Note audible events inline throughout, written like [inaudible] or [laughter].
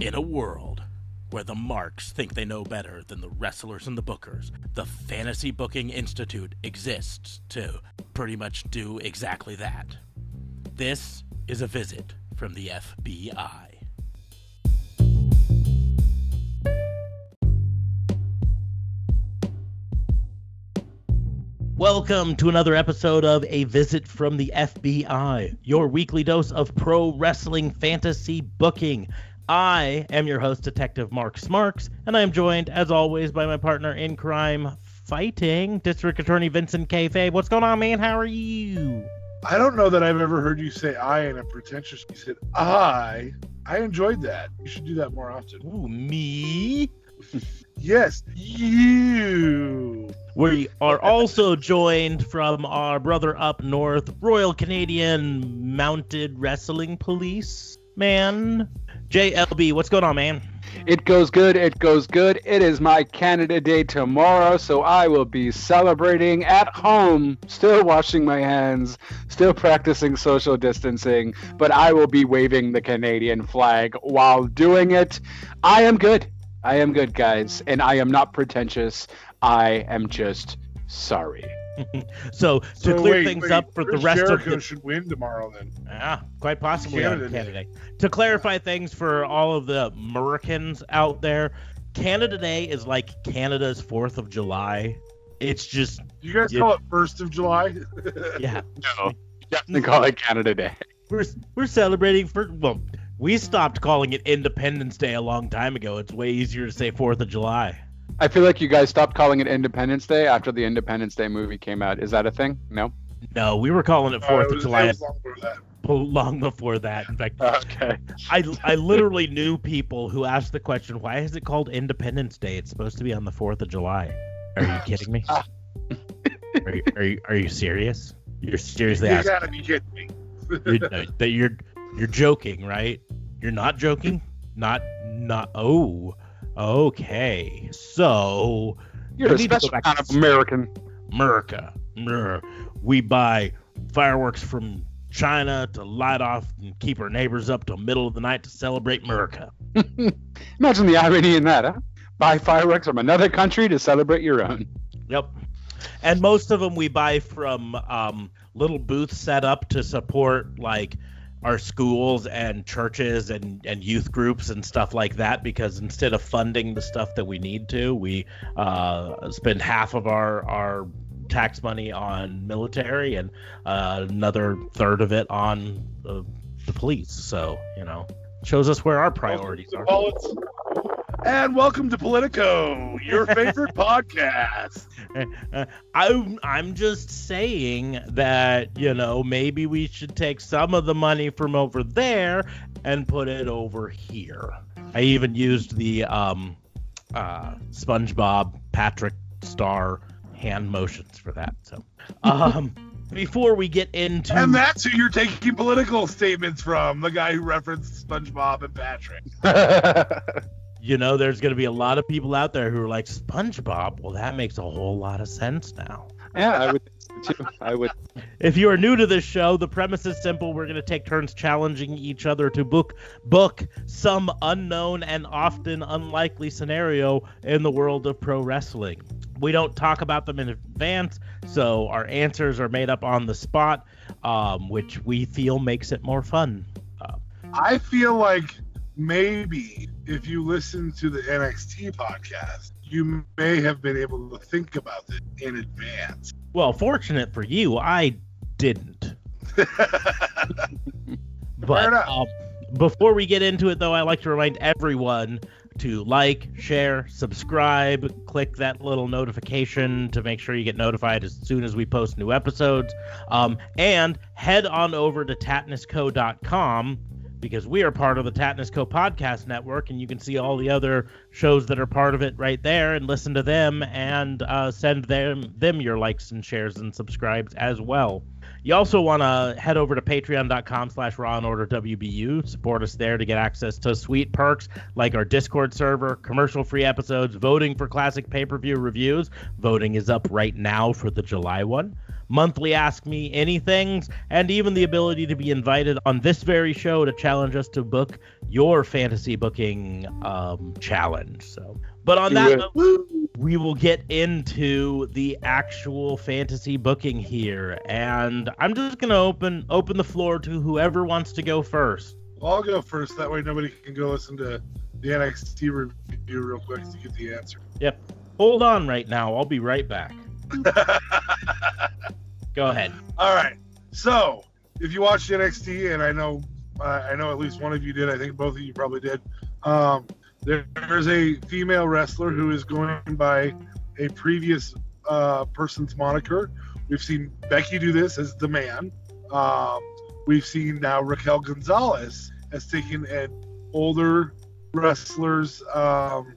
In a world where the marks think they know better than the wrestlers and the bookers, the Fantasy Booking Institute exists to pretty much do exactly that. This is a visit from the FBI. Welcome to another episode of A Visit from the FBI, your weekly dose of pro wrestling fantasy booking. I am your host, Detective Mark Smarks, and I am joined, as always, by my partner in crime, fighting District Attorney Vincent K. What's going on, man? How are you? I don't know that I've ever heard you say I in a pretentious. Way. You said I. I enjoyed that. You should do that more often. Ooh, me? [laughs] Yes, you. We are also joined from our brother up north, Royal Canadian Mounted Wrestling Police man, JLB. What's going on, man? It goes good. It goes good. It is my Canada Day tomorrow, so I will be celebrating at home, still washing my hands, still practicing social distancing, but I will be waving the Canadian flag while doing it. I am good. I am good, guys, and I am not pretentious. I am just sorry. [laughs] so to So clear wait, things wait, up for the rest Jericho of the should win tomorrow then. yeah, quite possibly Canada on Day. Canada Day. To clarify things for all of the Americans out there, Canada Day is like Canada's Fourth of July. It's just You guys Yeah. call it First of July? [laughs] yeah, [laughs] No, definitely call it Canada Day. we're we're celebrating for well, we stopped calling it Independence Day a long time ago. It's way easier to say Fourth of July. I feel like you guys stopped calling it Independence Day after the Independence Day movie came out. Is that a thing? No. No, we were calling it Uh, Fourth it of July long before that. [laughs] long before that. In fact, Okay. I I literally knew people who asked the question, "Why is it called Independence Day? It's supposed to be on the Fourth of July." Are you kidding me? [laughs] are, you, are you are you serious? You're seriously You asking gotta be kidding me. you're, no, that you're you're joking, right? You're not joking. Not not. Oh, okay. So You're a need to go special kind of American. America, Mer- we buy fireworks from China to light off and keep our neighbors up till middle of the night to celebrate America. [laughs] Imagine the irony in that, huh? Buy fireworks from another country to celebrate your own. Yep. And most of them we buy from um, little booths set up to support like our schools and churches and, and youth groups and stuff like that because instead of funding the stuff that we need to, we uh, spend half of our, our tax money on military and uh, another third of it on the, the police. So, you know, shows us where our priorities are. And welcome to Politico, your favorite [laughs] podcast. [laughs] I'm I'm just saying that you know maybe we should take some of the money from over there and put it over here. I even used the um, uh, SpongeBob Patrick Star hand motions for that. So, um, [laughs] before we get into And that's who you're taking political statements from, the guy who referenced SpongeBob and Patrick. You know, there's going to be a lot of people out there who are like SpongeBob. Well, that makes a whole lot of sense now. yeah, I would too. I would. [laughs] If you are new to this show, the premise is simple. We're going to take turns challenging each other to book book some unknown and often unlikely scenario in the world of pro wrestling. We don't talk about them in advance, so our answers are made up on the spot, um, which we feel makes it more fun. I feel like maybe if you listen to the NXT podcast, you may have been able to think about it in advance. Well, fortunate for you, I didn't. [laughs] But um, before we get into it, though, I like to remind everyone to like, share, subscribe, click that little notification to make sure you get notified as soon as we post new episodes. Um, and head on over to tatnisco.com because we are part of the Tatnus Co podcast network, and you can see all the other shows that are part of it right there, and listen to them and uh, send them them your likes and shares and subscribes as well. You also want to head over to patreon.com slash raw and order WBU. Support us there to get access to sweet perks like our Discord server, commercial free episodes, voting for classic pay per view reviews. Voting is up right now for the July one. Monthly Ask Me Anythings, and even the ability to be invited on this very show to challenge us to book your fantasy booking um, challenge. So, but on that it. note, we will get into the actual fantasy booking here, and I'm just gonna open open the floor to whoever wants to go first. I'll go first. That way, nobody can go listen to the NXT review real quick to get the answer. Yep. Hold on right now. I'll be right back. [laughs] Go ahead. All right. So, if you watched NXT, and I know, uh, I know at least one of you did. I think both of you probably did. Um, there- there's a female wrestler who is going by a previous uh, person's moniker. We've seen Becky do this as the man. Um, we've seen now Raquel Gonzalez has taken an older wrestler's um,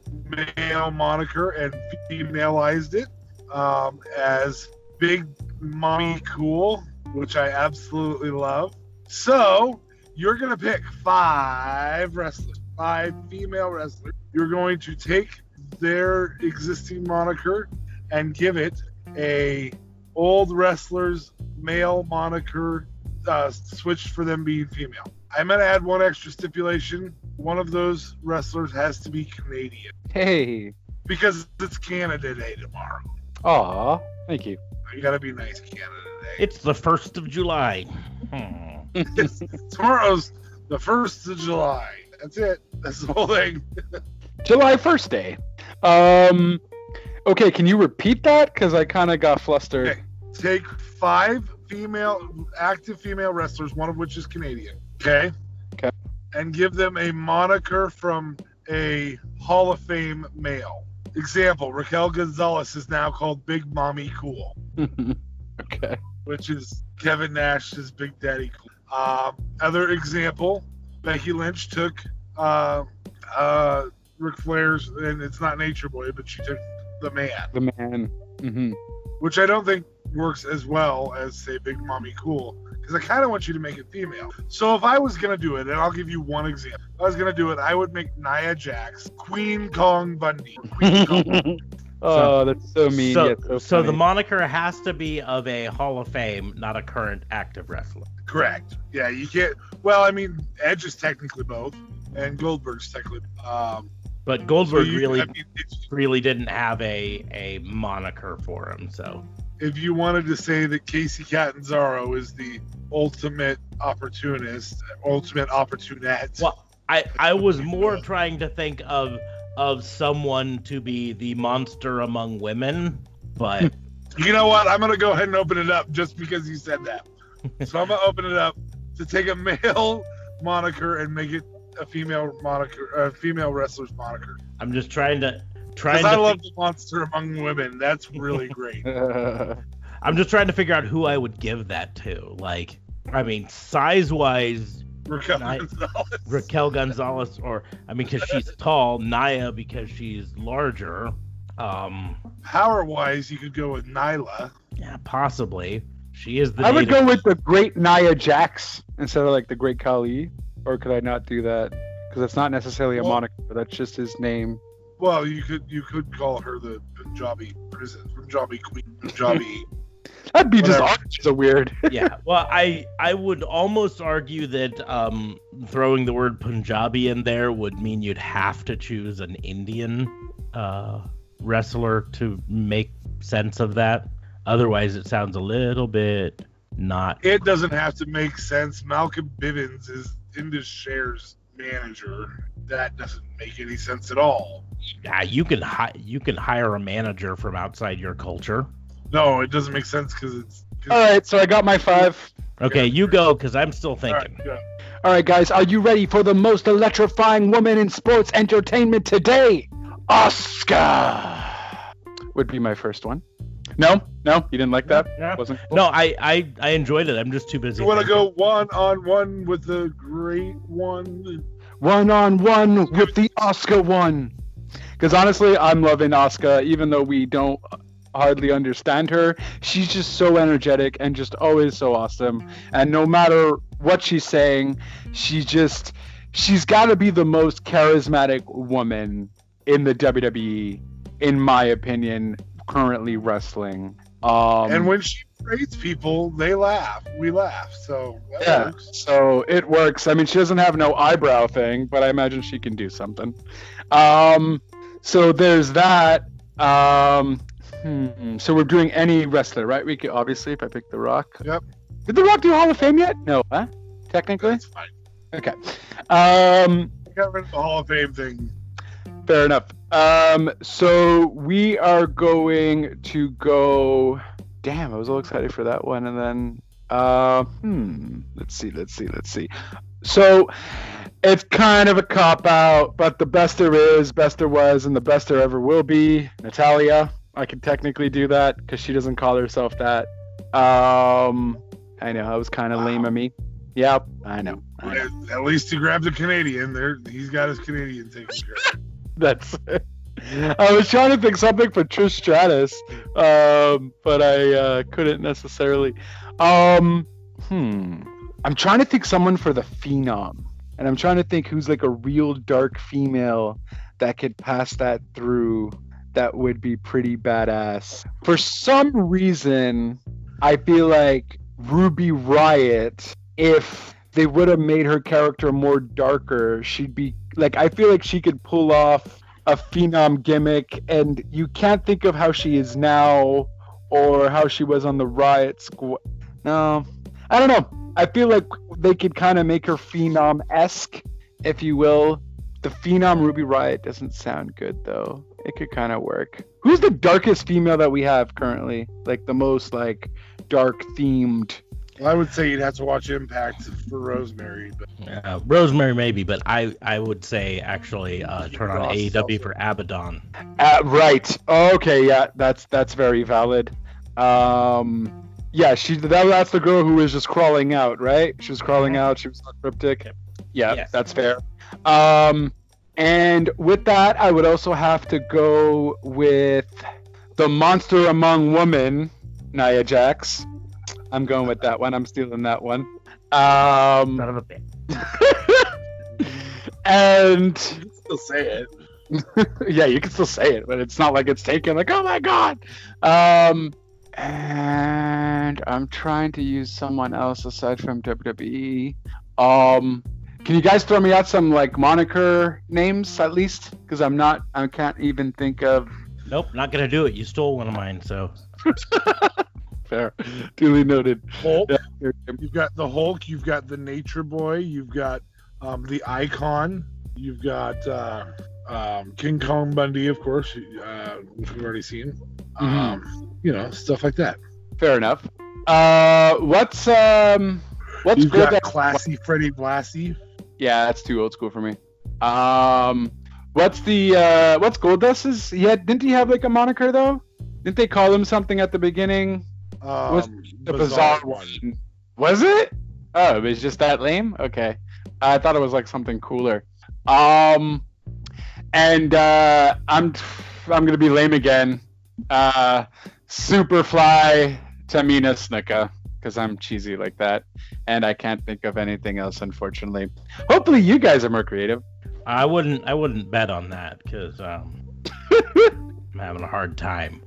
male moniker and femaleized it um, as Big Mommy Cool, which I absolutely love. So you're gonna pick five wrestlers, five female wrestlers. You're going to take their existing moniker and give it a old wrestler's male moniker uh, switched for them being female. I'm gonna add one extra stipulation. One of those wrestlers has to be Canadian Hey. because it's Canada Day tomorrow. Aw. Thank you. You gotta be nice, Canada Day. It's the first of July. Hmm. [laughs] Tomorrow's the first of July. That's it. That's the whole thing. [laughs] July 1st day. Um. Okay, can you repeat that? Because I kind of got flustered. Okay. Take five female, active female wrestlers, one of which is Canadian. Okay. Okay. And give them a moniker from a Hall of Fame male. Example: Raquel Gonzalez is now called Big Mommy Cool, [laughs] okay. which is Kevin Nash's Big Daddy Cool. Um, other example: Becky Lynch took uh, uh, Ric Flair's, and it's not Nature Boy, but she took the Man. The man. hmm which I don't think works as well as say Big Mommy Cool because I kind of want you to make it female. So if I was gonna do it, and I'll give you one example, if I was gonna do it, I would make Nia Jax Queen Kong Bundy. Queen Kong. [laughs] oh, that's so mean. so, yet so, so the moniker has to be of a Hall of Fame, not a current active wrestler. Correct. Yeah, you can't. Well, I mean, Edge is technically both, and Goldberg's technically. Um, But so Goldberg you- really, I mean, really didn't have a a moniker for him. So if you wanted to say that Kacy Catanzaro is the ultimate opportunist, ultimate opportunist, Well, I I was more trying to think of of someone to be the monster among women, but [laughs] You know what? I'm gonna go ahead and open it up just because you said that. So I'm gonna open it up to take a male [laughs] moniker and make it a female moniker, a female wrestler's moniker. I'm just trying to Because to I love think- the monster among women. That's really [laughs] great. [laughs] I'm just trying to figure out who I would give that to. Like, I mean, size wise, Raquel Nice. Gonzalez. Raquel Gonzalez, or I mean, because she's [laughs] tall, Naya because she's larger. Um, Power wise, you could go with Nyla. yeah, possibly. She is the. I would go with the great Nia Jax instead of like the great Khali. Or could I not do that? Because that's not necessarily a Well- moniker. That's just his name. Well, you could you could call her the Punjabi prison, Punjabi queen, Punjabi. [laughs] That'd be just Whatever. all so weird. [laughs] yeah. Well, I I would almost argue that um, throwing the word Punjabi in there would mean you'd have to choose an Indian uh, wrestler to make sense of that. Otherwise, it sounds a little bit not. it doesn't have to make sense. Malcolm Bivens is Indus Sher's manager. That doesn't make any sense at all. Yeah, you can hi- you can hire a manager from outside your culture. No, it doesn't make sense because it's. 'cause- All right, so I got my five. Okay, you go because I'm still thinking. right, yeah. All right, guys, are you ready for the most electrifying woman in sports entertainment today? Asuka would be my first one. No, no, you didn't like that. Yeah. Wasn't cool? No, I, I I enjoyed it. I'm just too busy. You want to go one on one with the great one? One on one with the Asuka one. Because honestly, I'm loving Asuka, even though we don't hardly understand her. She's just so energetic and just always so awesome. And no matter what she's saying, she just she's got to be the most charismatic woman in the WWE, in my opinion, currently wrestling. Um, and when she praise people, they laugh. We laugh. So that yeah, works. so it works. I mean, she doesn't have no eyebrow thing, but I imagine she can do something. Um, so there's that. Um, hmm, so we're doing any wrestler, right? We could obviously, if I pick The Rock. Yep. Did The Rock do Hall of Fame yet? No, huh? Technically. That's fine. Okay. Um, I got rid of the Hall of Fame thing. Fair enough. Um, so we are going to go. Damn, I was all excited for that one, and then, uh, hmm. Let's see, let's see, let's see. So it's kind of a cop out, but the best there is, best there was, and the best there ever will be. Natalya. I can technically do that because she doesn't call herself that. Um, I know that was kind of Wow. lame of me. Yep, I know. I know. At, least he grabbed a Canadian. There, he's got his Canadian taken care of. [laughs] That's. I was trying to think something for Trish Stratus, um, but I uh, couldn't necessarily. Um, hmm. I'm trying to think someone for the Phenom, and I'm trying to think who's like a real dark female that could pass that through. That would be pretty badass. For some reason, I feel like Ruby Riott, if they would have made her character more darker, she'd be like I feel like she could pull off a phenom gimmick and you can't think of how she is now or how she was on the riot squad. No. I don't know. I feel like they could kind of make her phenom-esque, if you will. The phenom Ruby Riott doesn't sound good though. It could kind of work. Who's the darkest female that we have currently? Like the most like dark themed Well, I would say you'd have to watch Impact for Rosemary, but Uh, Rosemary maybe, but I I would say actually uh, turn on AEW Seltzer. for Abadon. Uh, right. Okay. Yeah. That's that's very valid. Um. Yeah. She. That, that's the girl who was just crawling out, right? She was crawling out. She was not cryptic. Yeah. Yes. That's fair. Um. And with that, I would also have to go with the monster among women, Nia Jax. I'm going with that one. I'm stealing that one. Um. Son of a bitch. [laughs] and still say it. [laughs] yeah, you can still say it, but it's not like it's taken. Like, oh my god. Um, and I'm trying to use someone else aside from WWE. Um, can you guys throw me out some like moniker names at least? Because I'm not, I can't even think of. Nope, not gonna do it. You stole one of mine, so [laughs] Fair, [laughs] duly noted. Hulk. Yeah, You've got the Hulk. You've got the Nature Boy. You've got um, the Icon. You've got uh, um, King Kong Bundy, of course, uh, which we've already seen. Um, you know, stuff like that. Fair enough. Uh, what's um, what's You've got that- classy Freddie Blassie. Yeah, that's too old school for me. Um, what's the uh, what's Goldust's? He had didn't he have like a moniker though? Didn't they call him something at the beginning? Um, Was The bizarre, one. Was it? Oh, it was just that lame. Okay, I thought it was like something cooler. Um, and uh, I'm I'm gonna be lame again. Uh, Superfly Tamina Snuka because I'm cheesy like that, and I can't think of anything else, unfortunately. Hopefully, you guys are more creative. I wouldn't I wouldn't bet on that because um, [laughs] I'm having a hard time.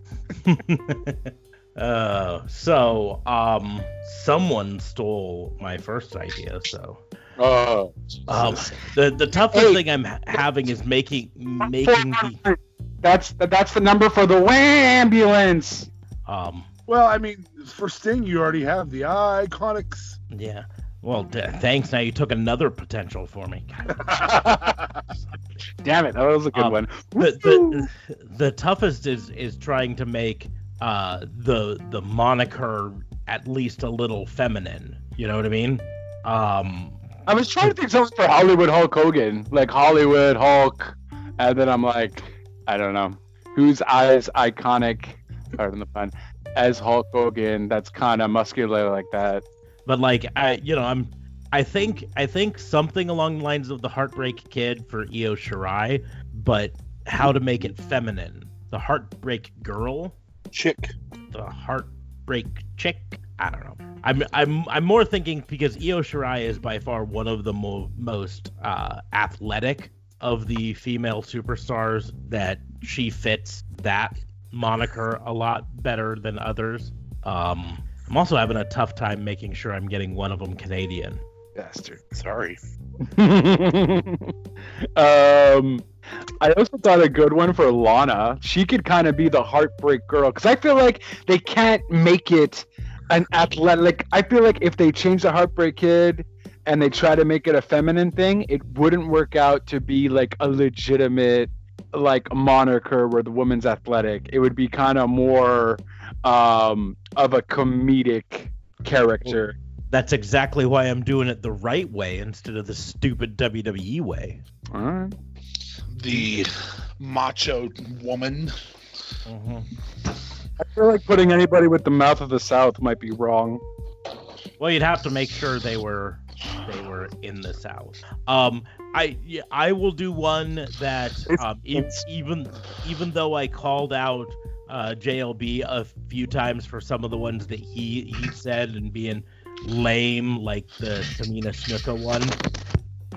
[laughs] uh, so um, someone stole my first idea, so. Oh, Um, the the toughest Hey. thing I'm ha- having is making making the That's that's the number for the ambulance. um Well, I mean, for Sting, you already have the Iconics. yeah. Well, d- thanks. Now you took another potential for me. [laughs] Damn it, that was a good Um, one. The, the the toughest is is trying to make uh the the moniker at least a little feminine. You know what I mean? Um, I was trying to think something for Hollywood Hulk Hogan, like Hollywood Hulk, and then I'm like, I don't know, who's as iconic, pardon the pun, as Hulk Hogan? That's kind of muscular like that. but like I, you know, I'm. I think I think something along the lines of the Heartbreak Kid for Io Shirai, but how to make it feminine. The Heartbreak Girl, Chick. the Heartbreak Chick. I don't know. I'm I'm I'm more thinking because Io Shirai is by far one of the mo- most uh, athletic of the female superstars that she fits that moniker a lot better than others. Um, I'm also having a tough time making sure I'm getting one of them Canadian. Bastard. [laughs] Sorry. um, I also thought a good one for Lana. She could kind of be the heartbreak girl because I feel like they can't make it an athletic. I feel like if they change the heartbreak kid and they try to make it a feminine thing, it wouldn't work out to be like a legitimate like moniker where the woman's athletic. It would be kind of more um, of a comedic character. That's exactly why I'm doing it the right way instead of the stupid WWE way. All right. The macho woman. Mm-hmm. I feel like putting anybody with the mouth of the South might be wrong. Well, you'd have to make sure they were they were in the South. Um, I yeah, I will do one that um, e- even even though I called out uh, JLB a few times for some of the ones that he he said and being lame, like the Tamina Snuka one,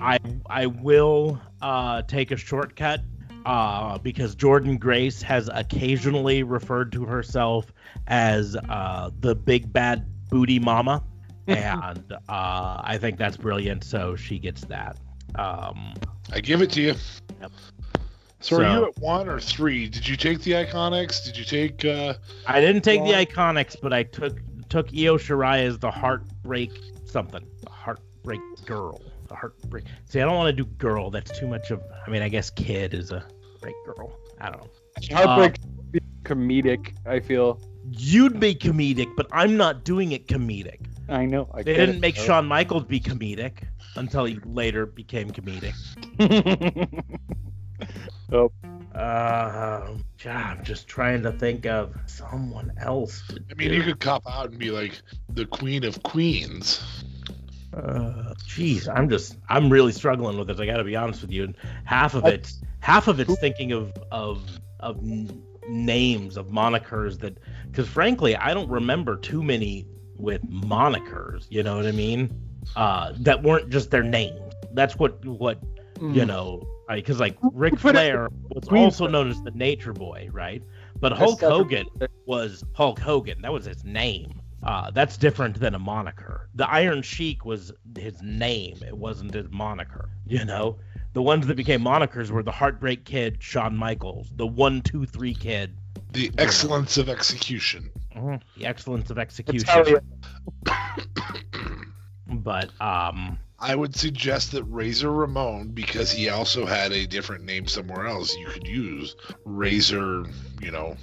I I will uh, take a shortcut uh, because Jordynne Grace has occasionally referred to herself as uh, the big bad booty mama, [laughs] and uh, I think that's brilliant. So she gets that. Um, I give it to you. Yep. So, are you at one or three? Did you take the Iconics? Did you take? uh I didn't take Well- the Iconics, but I took took Io Shirai as the heartbreak something, the heartbreak girl, the heartbreak. See, I don't want to do girl. That's too much of. I mean, I guess kid is a break girl. I don't know. Heartbreak be comedic. I feel. You'd be comedic, but I'm not doing it comedic. I know. I They didn't it. make Shawn Michaels be comedic until he later became comedic. [laughs] oh, Uh, God, I'm just trying to think of someone else. I mean, do. you could cop out and be like the Queen of Queens. Uh, jeez, I'm just I'm really struggling with this. I got to be honest with you. And half of it, half of it's thinking of of of names of monikers that, because frankly, I don't remember too many with monikers. You know what I mean? Uh, that weren't just their names. That's what what you know. Because like [laughs] Ric Flair was also known as the Nature Boy, right? But Hulk. Hogan was Hulk Hogan. That was his name. Uh, that's different than a moniker. The Iron Sheik was his name. It wasn't his moniker. You know, the ones that became monikers were the Heartbreak Kid, Shawn Michaels, the One Two Three Kid, The excellence of execution. the Excellence of Execution. But um, I would suggest that Razor Ramon, because he also had a different name somewhere else, you could use Razor, you know.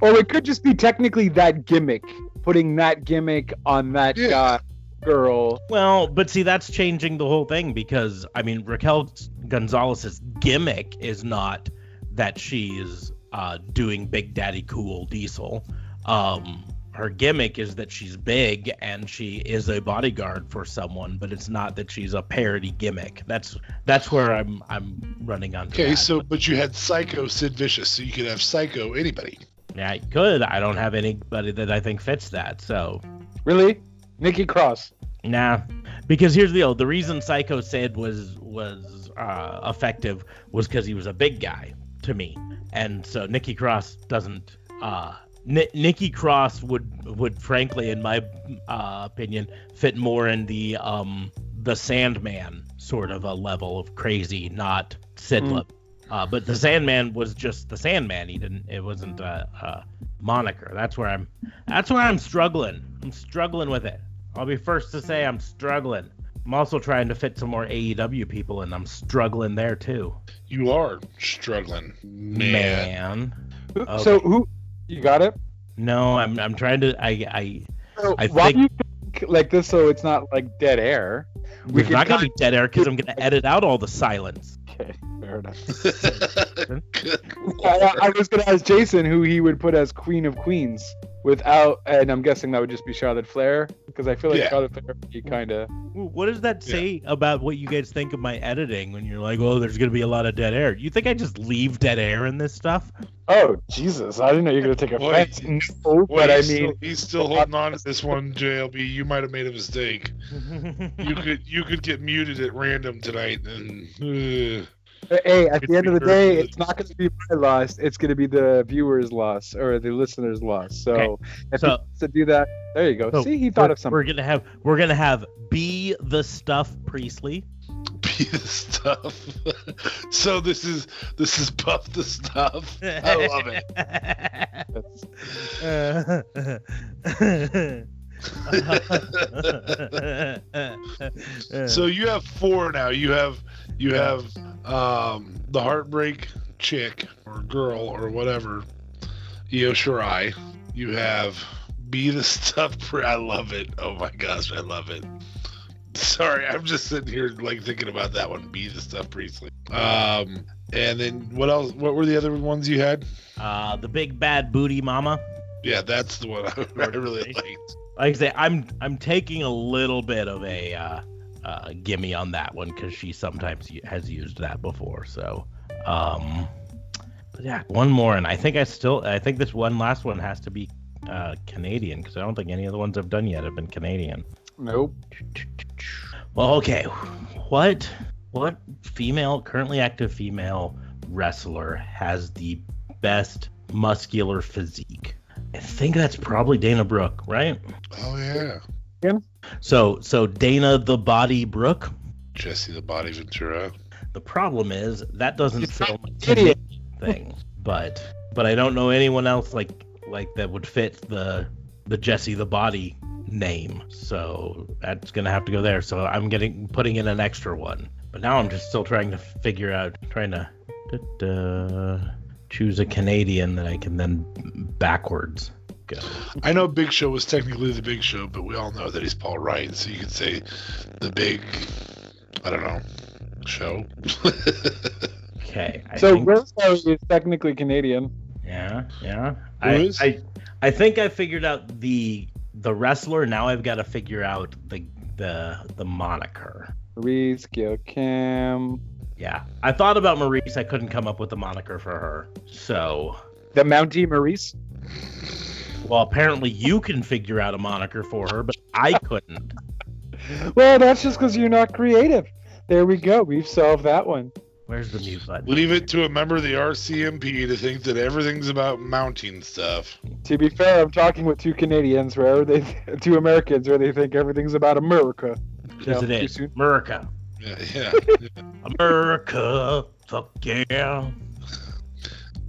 Or it could just be technically that gimmick, putting that gimmick on that Yeah. guy, girl. Well, but see, that's changing the whole thing because I mean, Raquel Gonzalez's gimmick is not that she's uh, doing Big Daddy Cool Diesel. Um, her gimmick is that she's big and she is a bodyguard for someone, but it's not that she's a parody gimmick. That's that's where I'm I'm running on. Okay, so but you had Psycho Sid Vicious, so you could have Psycho anybody. yeah, I could. I don't have anybody that I think fits that. So Really? Nikki Cross. Nah, because here's the deal: the reason Psycho Sid was was uh, effective was because he was a big guy to me, and so Nikki Cross doesn't. Uh, Ni- Nikki Cross would would frankly, in my uh, opinion, fit more in the um the Sandman sort of a level of crazy, not Sidlip. Uh, but the Sandman was just the Sandman. He didn't. It wasn't a, a moniker. That's where I'm. That's where I'm struggling. I'm struggling with it. I'll be first to say I'm struggling. I'm also trying to fit some more AEW people, and I'm struggling there too. You are struggling, man. Man. So who? You got it. No, I'm. I'm trying to. I. I. So I why think- do you think like this so it's not like dead air? We It's not gonna be dead air because I'm gonna [laughs] edit out all the silence. Okay, fair enough. [laughs] I, I was gonna ask Jason who he would put as Queen of Queens without, and I'm guessing that would just be Charlotte Flair because I feel like Yeah. Charlotte Flair would be kind of. What does that say about what you guys think of my editing when you're like, "Oh, there's gonna be a lot of dead air"? You think I just leave dead air in this stuff? Oh Jesus! I didn't know you were gonna take Boy, offense. No, Boy, but I mean, still, he's still holding on to this one, JLB. You might have made a mistake. [laughs] You could you could get muted at random tonight, and uh, Hey, at Good the end of the day, your- it's not going to be my loss. It's going to be the viewers' loss or the listeners' loss. So Okay. if So- he wants to do that, there you go. So See, he thought we're, of something. We're gonna have we're gonna have Bea the stuff Priestley. [laughs] Be the stuff. [laughs] so this is this is buff the stuff. I love it. [laughs] so you have four now. You have you have um, the heartbreak chick or girl or whatever, Io Shirai. You have be the stuff. I love it. Oh my gosh, I love it. Sorry, I'm just sitting here like thinking about that one. Bea the stuff Priestley. Um, and then what else? What were the other ones you had? uh, the big bad booty mama. Yeah, that's the one I, [laughs] I really liked. Like I say, I'm I'm taking a little bit of a uh, uh, gimme on that one because she sometimes has used that before. So, um, but yeah, one more, and I think I still I think this one last one has to be uh, Canadian because I don't think any of the ones I've done yet have been Canadian. Nope. Well, okay, what what female currently active female wrestler has the best muscular physique? I think that's probably Dana Brooke, right? Oh yeah. yeah, So so Dana the Body Brooke. Jesse the Body Ventura. The problem is that doesn't It's fill my idiot. thing. But but I don't know anyone else like like that would fit the the Jesse the Body name. So that's gonna have to go there. So I'm getting putting in an extra one. But now I'm just still trying to figure out trying to da-da, choose a Canadian that I can then backwards go. I know Big Show was technically the Big Show, but we all know that he's Paul Ryan, so you could say the Big. I don't know. Show. [laughs] Okay. I So think- Willow is technically Canadian. Yeah, yeah. I. I I think I figured out the the wrestler. Now I've got to figure out the the the moniker. Reese, Gail Kim. Yeah, I thought about Maurice. I couldn't come up with a moniker for her. So, The Mountie Maurice. Well, apparently you can figure out a moniker for her, but I couldn't. Well, that's just because you're not creative. There we go. We've solved that one. Where's the mute button? Leave it to a member of the RCMP to think that everything's about mounting stuff. To be fair, I'm talking with two Canadians, where they, [laughs] two Americans, where they think everything's about America. Because it Yeah, too is soon. America. Yeah, yeah, [laughs] America. Fuck yeah.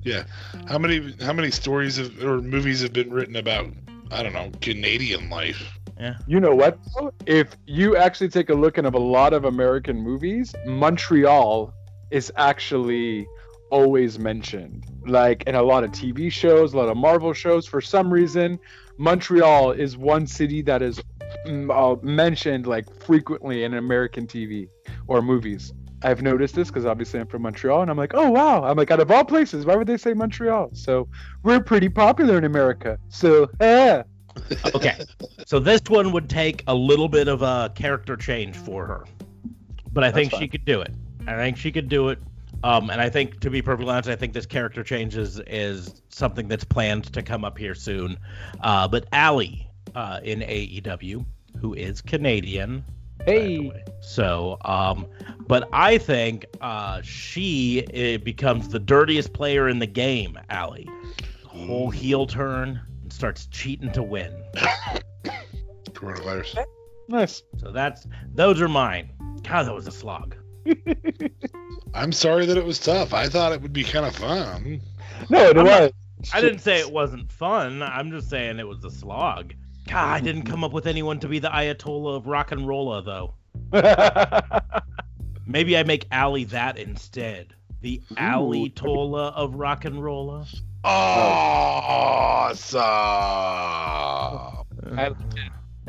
Yeah. How many how many stories have, or movies have been written about? I don't know Canadian life. Yeah. You know what? though? If you actually take a look at a lot of American movies, Montreal is actually always mentioned. Like in a lot of TV shows, a lot of Marvel shows, for some reason, Montreal is one city that is mm, uh, mentioned like frequently in American TV or movies. I've noticed this because obviously I'm from Montreal, and I'm like, oh wow! I'm like, out of all places, why would they say Montreal? So we're pretty popular in America. So, eh. [laughs] Okay. So this one would take a little bit of a character change for her. But I think That's she could do it. I think she could do it. Um, and I think, to be perfectly honest, I think this character change is, is something that's planned to come up here soon. Uh, but Allie uh, in AEW, who is Canadian. By the hey. So, um, but I think uh, she uh, becomes the dirtiest player in the game, Allie. Whole heel turn and starts cheating to win. [coughs] Coronavirus. nice. So that's those are mine. God, that was a slog. [laughs] I'm sorry that it was tough. I thought it would be kind of fun. No, it I'm not- was. I didn't say it wasn't fun. I'm just saying it was a slog. God, I didn't come up with anyone to be the Ayatollah of rock and rolla though. [laughs] Maybe I make Ali that instead. The Ali Tola of rock and rolla. Awesome. I-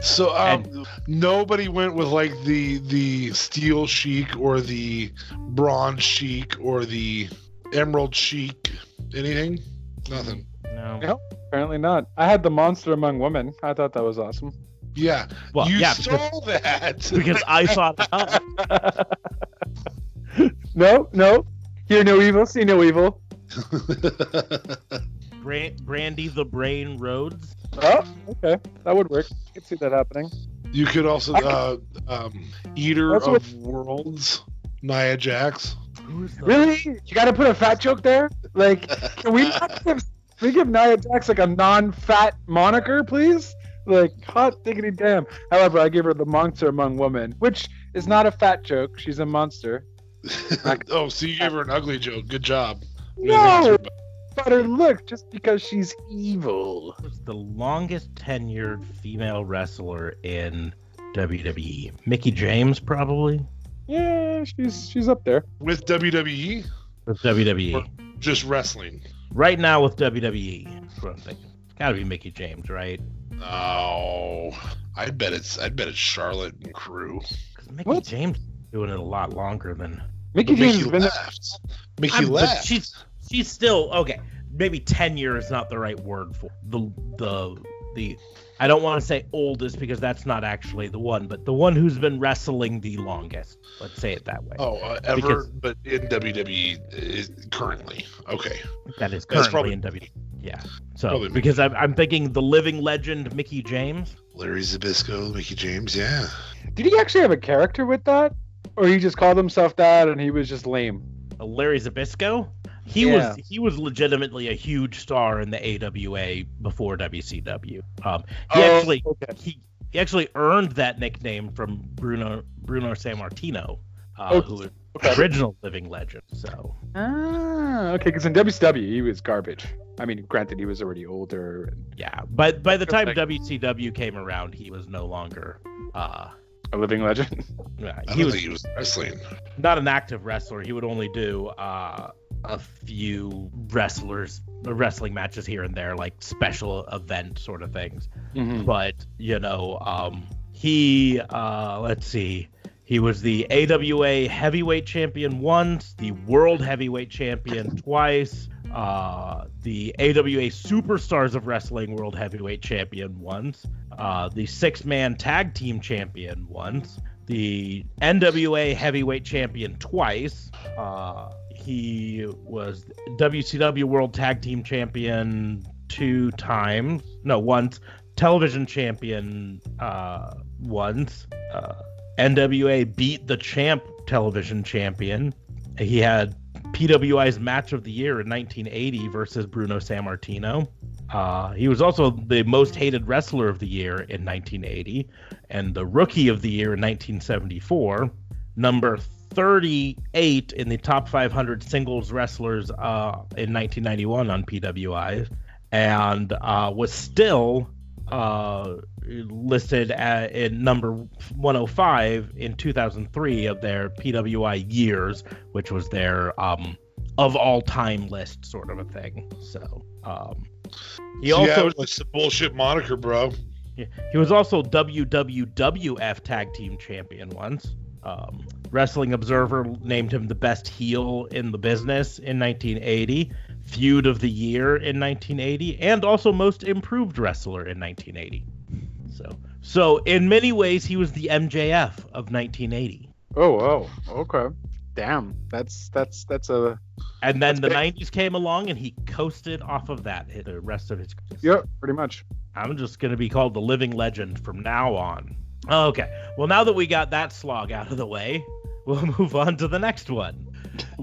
So um, nobody went with like the the steel chic or the bronze chic or the emerald chic. Anything? Nothing. No. No. Apparently not. I had the monster among women. I thought that was awesome. Yeah, Well, you yeah, because, saw that. [laughs] because I thought it up. [laughs] no, no. Hear no evil, see no evil. [laughs] Bran- Brandi the Brain Rhodes. Oh, okay. That would work. I could see that happening. you could also uh, um, eater That's of what- worlds, Nia Jax. Really? You got to put a fat joke there? Like, can we not give, can we give Nia Jax like a non-fat moniker, please? Like, hot diggity damn. However, I give her the monster among women, which is not a fat joke. She's a monster. [laughs] oh, so you gave her an ugly joke. Good job. No, but her look just because she's evil. the longest tenured female wrestler in WWE? Mickie James, probably. Yeah, she's she's up there. With WWE, With WWE. Or- just wrestling. Right now with WWE. That's what I'm thinking. It's gotta be Mickie James, right? Oh, I bet it's I bet it's Charlotte and Crew. Because Mickie What? James doing it a lot longer than Mickie But James Mickie has been there. left. Mickie I'm- left. she's she's still okay. Maybe tenure is not the right word for the the the. I don't want to say oldest because that's not actually the one, but the one who's been wrestling the longest. Let's say it that way. Oh, uh, ever, Because- but in WWE is currently. Okay. that is That's currently probably- in WWE. Yeah. So because I'm I'm thinking the living legend Mickie James. Larry Zbyszko, Mickie James, yeah. Did he actually have a character with that, or he just called himself that and he was just lame? uh, Larry Zbyszko. He Yeah. was he was legitimately a huge star in the AWA before WCW. Um, he Oh, actually okay. he, he actually earned that nickname from Bruno Bruno Sammartino, uh, Oh, who was okay. original living legend. So Ah, okay. Because in WCW he was garbage. I mean, granted he was already older. And yeah, but by the time Okay. WCW came around, he was no longer uh, a living legend. [laughs] yeah, I he don't was think he was wrestling. not an active wrestler. He would only do uh, a few wrestlers wrestling matches here and there, like special event sort of things. Mhm. but you know um he uh let's see he was the AWA heavyweight champion once the world heavyweight champion twice uh the AWA superstars of wrestling world heavyweight champion once uh the six man tag team champion once the NWA heavyweight champion twice uh he was WCW world tag team champion two times no once television champion uh, once. Uh, NWA beat the champ television champion. He had PWI's match of the year in 1980 versus Bruno Sammartino. Uh, he was also the most hated wrestler of the year in 1980 and the rookie of the year in 1974. Number 38 in the top 500 singles wrestlers uh, in 1991 on PWI and uh, was still uh, listed at, in number 105 in 2003 of their PWI years, which was their um, of all time list sort of a thing. So um, he yeah, also it's a bullshit moniker, bro. he was also WWWF Tag Team Champion once. Um, Wrestling Observer named him the best heel in the business in 1980, Feud of the Year in 1980, and also Most Improved Wrestler in 1980. So, so in many ways, he was the MJF of 1980. Oh, oh, okay. Damn, that's that's that's a And then the big. 90s came along, and he coasted off of that the rest of his. yep, pretty much. I'm just going to be called the living legend from now on. Okay. Well, now that we got that slog out of the way, [laughs] we'll move on to the next one.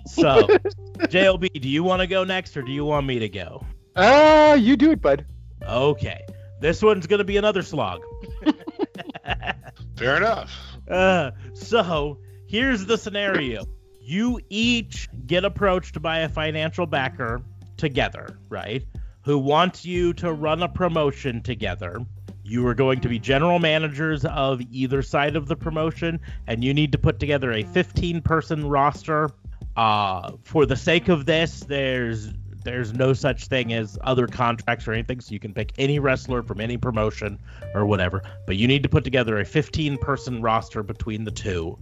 So, [laughs] JLB, do you want to go next or do you want me to go? Ah, you do it, bud. Okay. This one's going to be another slog. Fair enough. [laughs] Uh, so, here's the scenario you each get approached by a financial backer together, right? Who wants you to run a promotion together. You are going to be general managers of either side of the promotion, and you need to put together a 15 person roster. Uh, for the sake of this, there's there's no such thing as other contracts or anything, so you can pick any wrestler from any promotion or whatever. But you need to put together a 15 person roster between the two,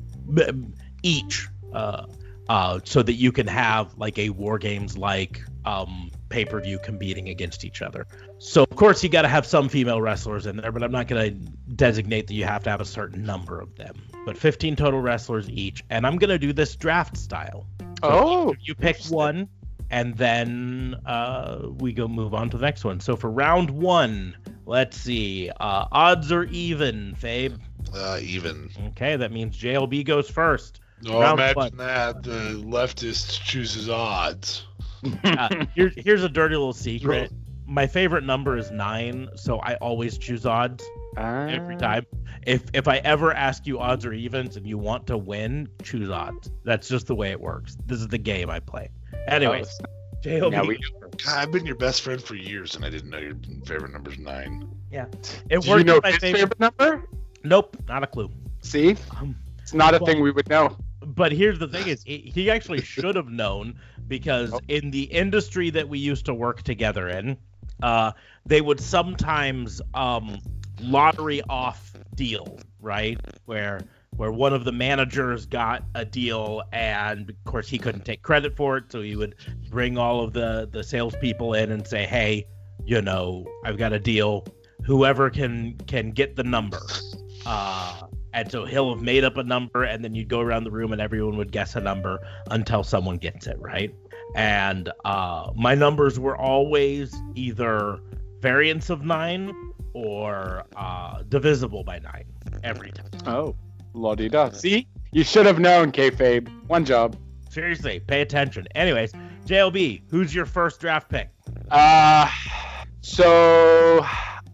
each, uh, uh, so that you can have like a war games like um, pay per view competing against each other. So of course you got to have some female wrestlers in there, but I'm not going to designate that you have to have a certain number of them. But 15 total wrestlers each, and I'm going to do this draft style. Oh, You pick one, and then uh, we go move on to the next one. So for round one, let's see. Uh, odds are even, Fabe. Uh, even. Okay, that means JLB goes first. Oh, Round imagine one. that. The leftist chooses odds. [laughs] Uh, here, here's a dirty little secret. My favorite number is nine, so I always choose odds every Ah. time. If if I ever ask you odds or evens and you want to win, choose odds. That's just the way it works. This is the game I play. Anyways, Oh, Now we- God, I've been your best friend for years, and I didn't know your favorite number's nine. Yeah, it Do you worked know with my his favorite. favorite number? Nope, not a clue. See, Um, it's not a Well- thing we would know. But here's the thing: [laughs] is he he actually should have known because Oh. in the industry that we used to work together in, uh, they would sometimes um, lottery off deal, right? Where where one of the managers got a deal, and of course he couldn't take credit for it, so he would bring all of the the salespeople in and say, "Hey, you know, I've got a deal. Whoever can can get the number." Uh, and so he'll have made up a number, and then you'd go around the room, and everyone would guess a number until someone gets it right. And uh, my numbers were always either variants of nine or uh, divisible by nine every time. Oh, la di da. See, you should have known, kayfabe. One job. Seriously, pay attention. Anyways, JLB, who's your first draft pick? Uh, so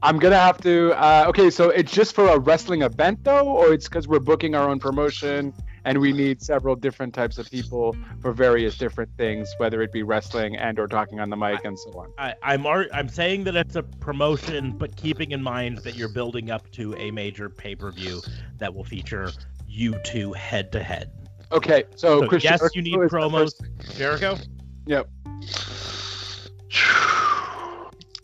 I'm gonna have to. Uh, okay, so it's just for a wrestling event though, or it's because we're booking our own promotion and we need several different types of people for various different things, whether it be wrestling and or talking on the mic and so on. I, I'm I'm saying that it's a promotion, but keeping in mind that you're building up to a major pay per view that will feature you two head to head. Okay, so, So Chris yes, Jericho you need is the promos. first- Jericho. Yep.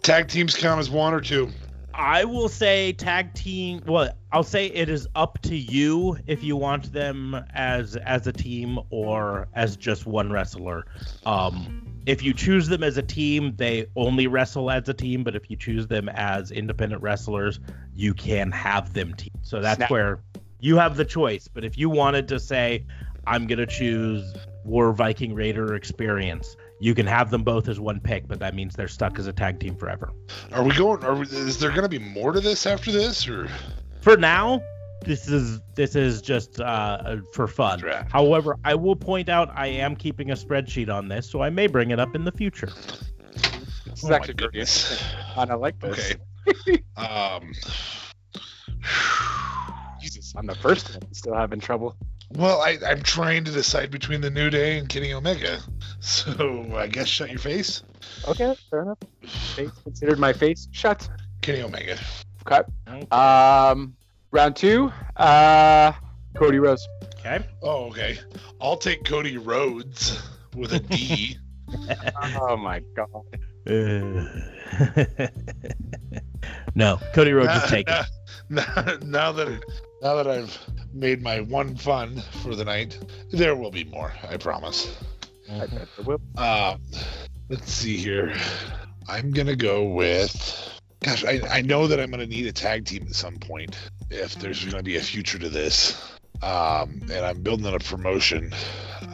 Tag teams count as one or two. I will say tag team. Well, I'll say it is up to you if you want them as as a team or as just one wrestler. Um, if you choose them as a team, they only wrestle as a team. But if you choose them as independent wrestlers, you can have them team. So that's Snap. where you have the choice. But if you wanted to say, I'm gonna choose War Viking Raider experience, you can have them both as one pick. But that means they're stuck as a tag team forever. Are we going? Are we, is there going to be more to this after this, or for now this is this is just uh, for fun Draft. however i will point out i am keeping a spreadsheet on this so i may bring it up in the future This is Oh actually pretty goodness. interesting. And I like this. Okay. [laughs] um. Jesus, I'm the first one, still having trouble. Well, I, I'm trying to decide between the New Day and Kenny Omega. [laughs] So I guess shut your face, Okay, fair enough. Face considered my face shut. Kenny Omega. Okay. Um, round two. Uh, Cody Rose. okay Oh, okay. I'll take Cody Rhodes with a D. [laughs] Oh my god. Uh, [laughs] no cody rhodes is taken now, now, now that now that I've made my one fun for the night, there will be more. I promise. I bet there will. Uh, let's see here. I'm gonna go with. Gosh, I, I know that I'm gonna need a tag team at some point if there's gonna be a future to this. Um, and I'm building a promotion.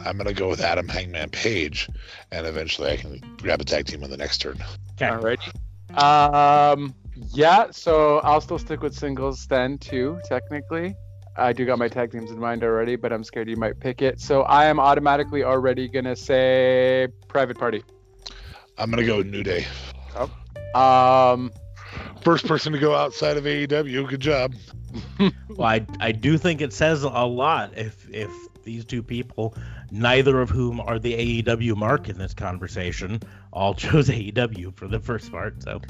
I'm gonna go with Adam Hangman Page, and eventually I can grab a tag team on the next turn. okay Alrighty. Um, yeah. So I'll still stick with singles then too. Technically, I do got my tag teams in mind already, but I'm scared you might pick it. So I am automatically already gonna say Private Party. I'm gonna go with New Day. Um, First person to go outside of AEW. Good job. [laughs] well I, I do think it says a lot if if these two people neither of whom are the aew mark in this conversation all chose aew for the first part so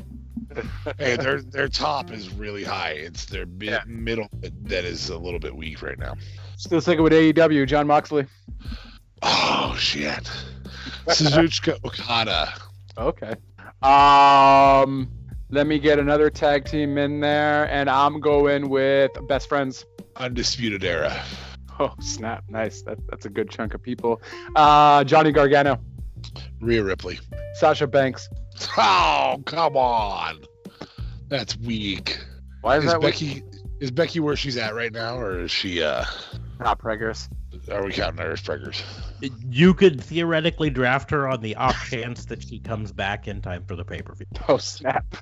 Hey, their their top is really high. It's their mid, Yeah. middle that is a little bit weak right now. still sticking with AEW. Jon Moxley. Oh shit. Kazuchika Okada. Okay. Um, let me get another tag team in there, and I'm going with Best Friends. Undisputed Era. Oh snap! Nice. That, that's a good chunk of people. Uh, Johnny Gargano, Rhea Ripley. Sasha Banks. Oh, come on. That's weak. Why Is Becky is Becky where she's at right now, or is she uh not preggers? are we counting her as preggers? you could theoretically draft her on the off [laughs] chance that she comes back in time for the pay-per-view Oh snap!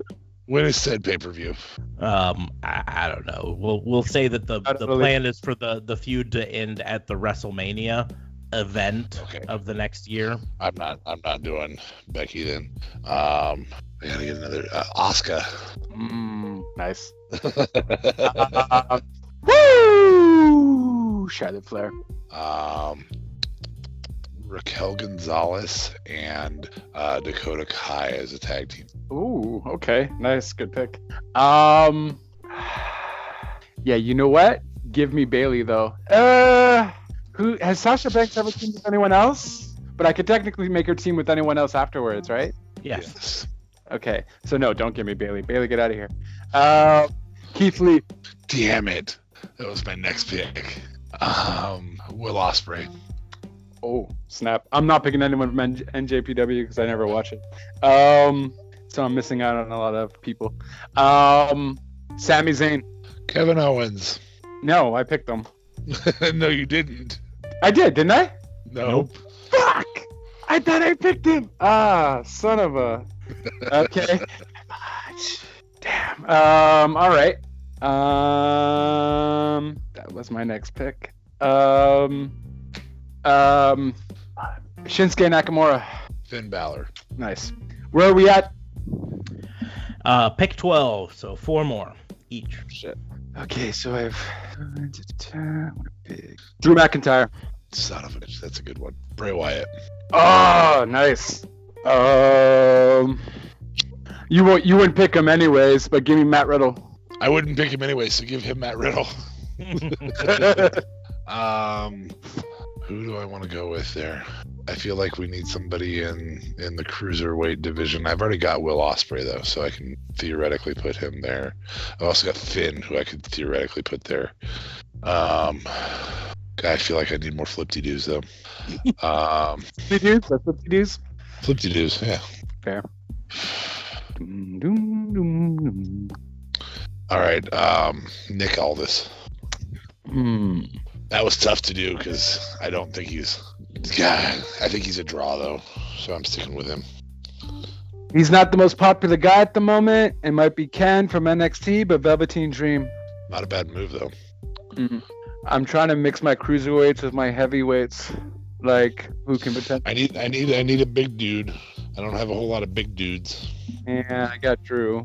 When is said pay per view? Um, I, I don't know. We'll we'll say that the the really- plan is for the the feud to end at the WrestleMania event Okay. of the next year. I'm not. I'm not doing Becky then. Um, I gotta get another uh, Asuka. Mm, nice. Uh, [laughs] [laughs] woo! Charlotte Flair. um, Raquel Gonzalez and uh, Dakota Kai as a tag team. Ooh, okay, nice, good pick. Um, [sighs] yeah, you know what? Give me Bayley though. Uh, who has Sasha Banks ever teamed with anyone else? But I could technically make her team with anyone else afterwards, right? Yes. Okay, so no, don't give me Bayley. Bayley, get out of here. Uh, Keith Lee. Damn it! That was my next pick. Um, Will Ospreay. Oh, snap. I'm not picking anyone from N- NJPW because I never watch it. Um, so I'm missing out on a lot of people. Um, Sami Zayn. Kevin Owens. No, I picked them. [laughs] no, you didn't. I did, didn't I? No. Fuck! I thought I picked him. Ah, son of a. [laughs] Okay. Damn. Um. All right. Um. That was my next pick. Um. Um. Shinsuke Nakamura. Finn Balor. Nice. Where are we at? Uh, pick twelve, so four more each. Shit. Okay, so I've. Drew McIntyre. Son of a bitch. That's a good one. Bray Wyatt. Oh, nice. Um. You won't. You wouldn't pick him anyways, but give me Matt Riddle. I wouldn't pick him anyway, so give him Matt Riddle. [laughs] Um, who do I want to go with there? I feel like we need somebody in in the cruiserweight division. I've already got Will Ospreay though, so I can theoretically put him there. I've also got Finn, who I could theoretically put there. Um, I feel like I need more flipty doos though. [laughs] Um, Fifty dudes. That's fifty dudes. flipty doos, yeah. Fair. All right, um, Nick Aldis. Hmm. That was tough to do because I don't think he's. God, I think he's a draw though, so I'm sticking with him. He's not the most popular guy at the moment. It might be Ken from NXT, but Velveteen Dream. Not a bad move though. I'm trying to mix my cruiserweights with my heavyweights. Like who can potentially? I need I need I need a big dude. I don't have a whole lot of big dudes. Yeah, I got Drew.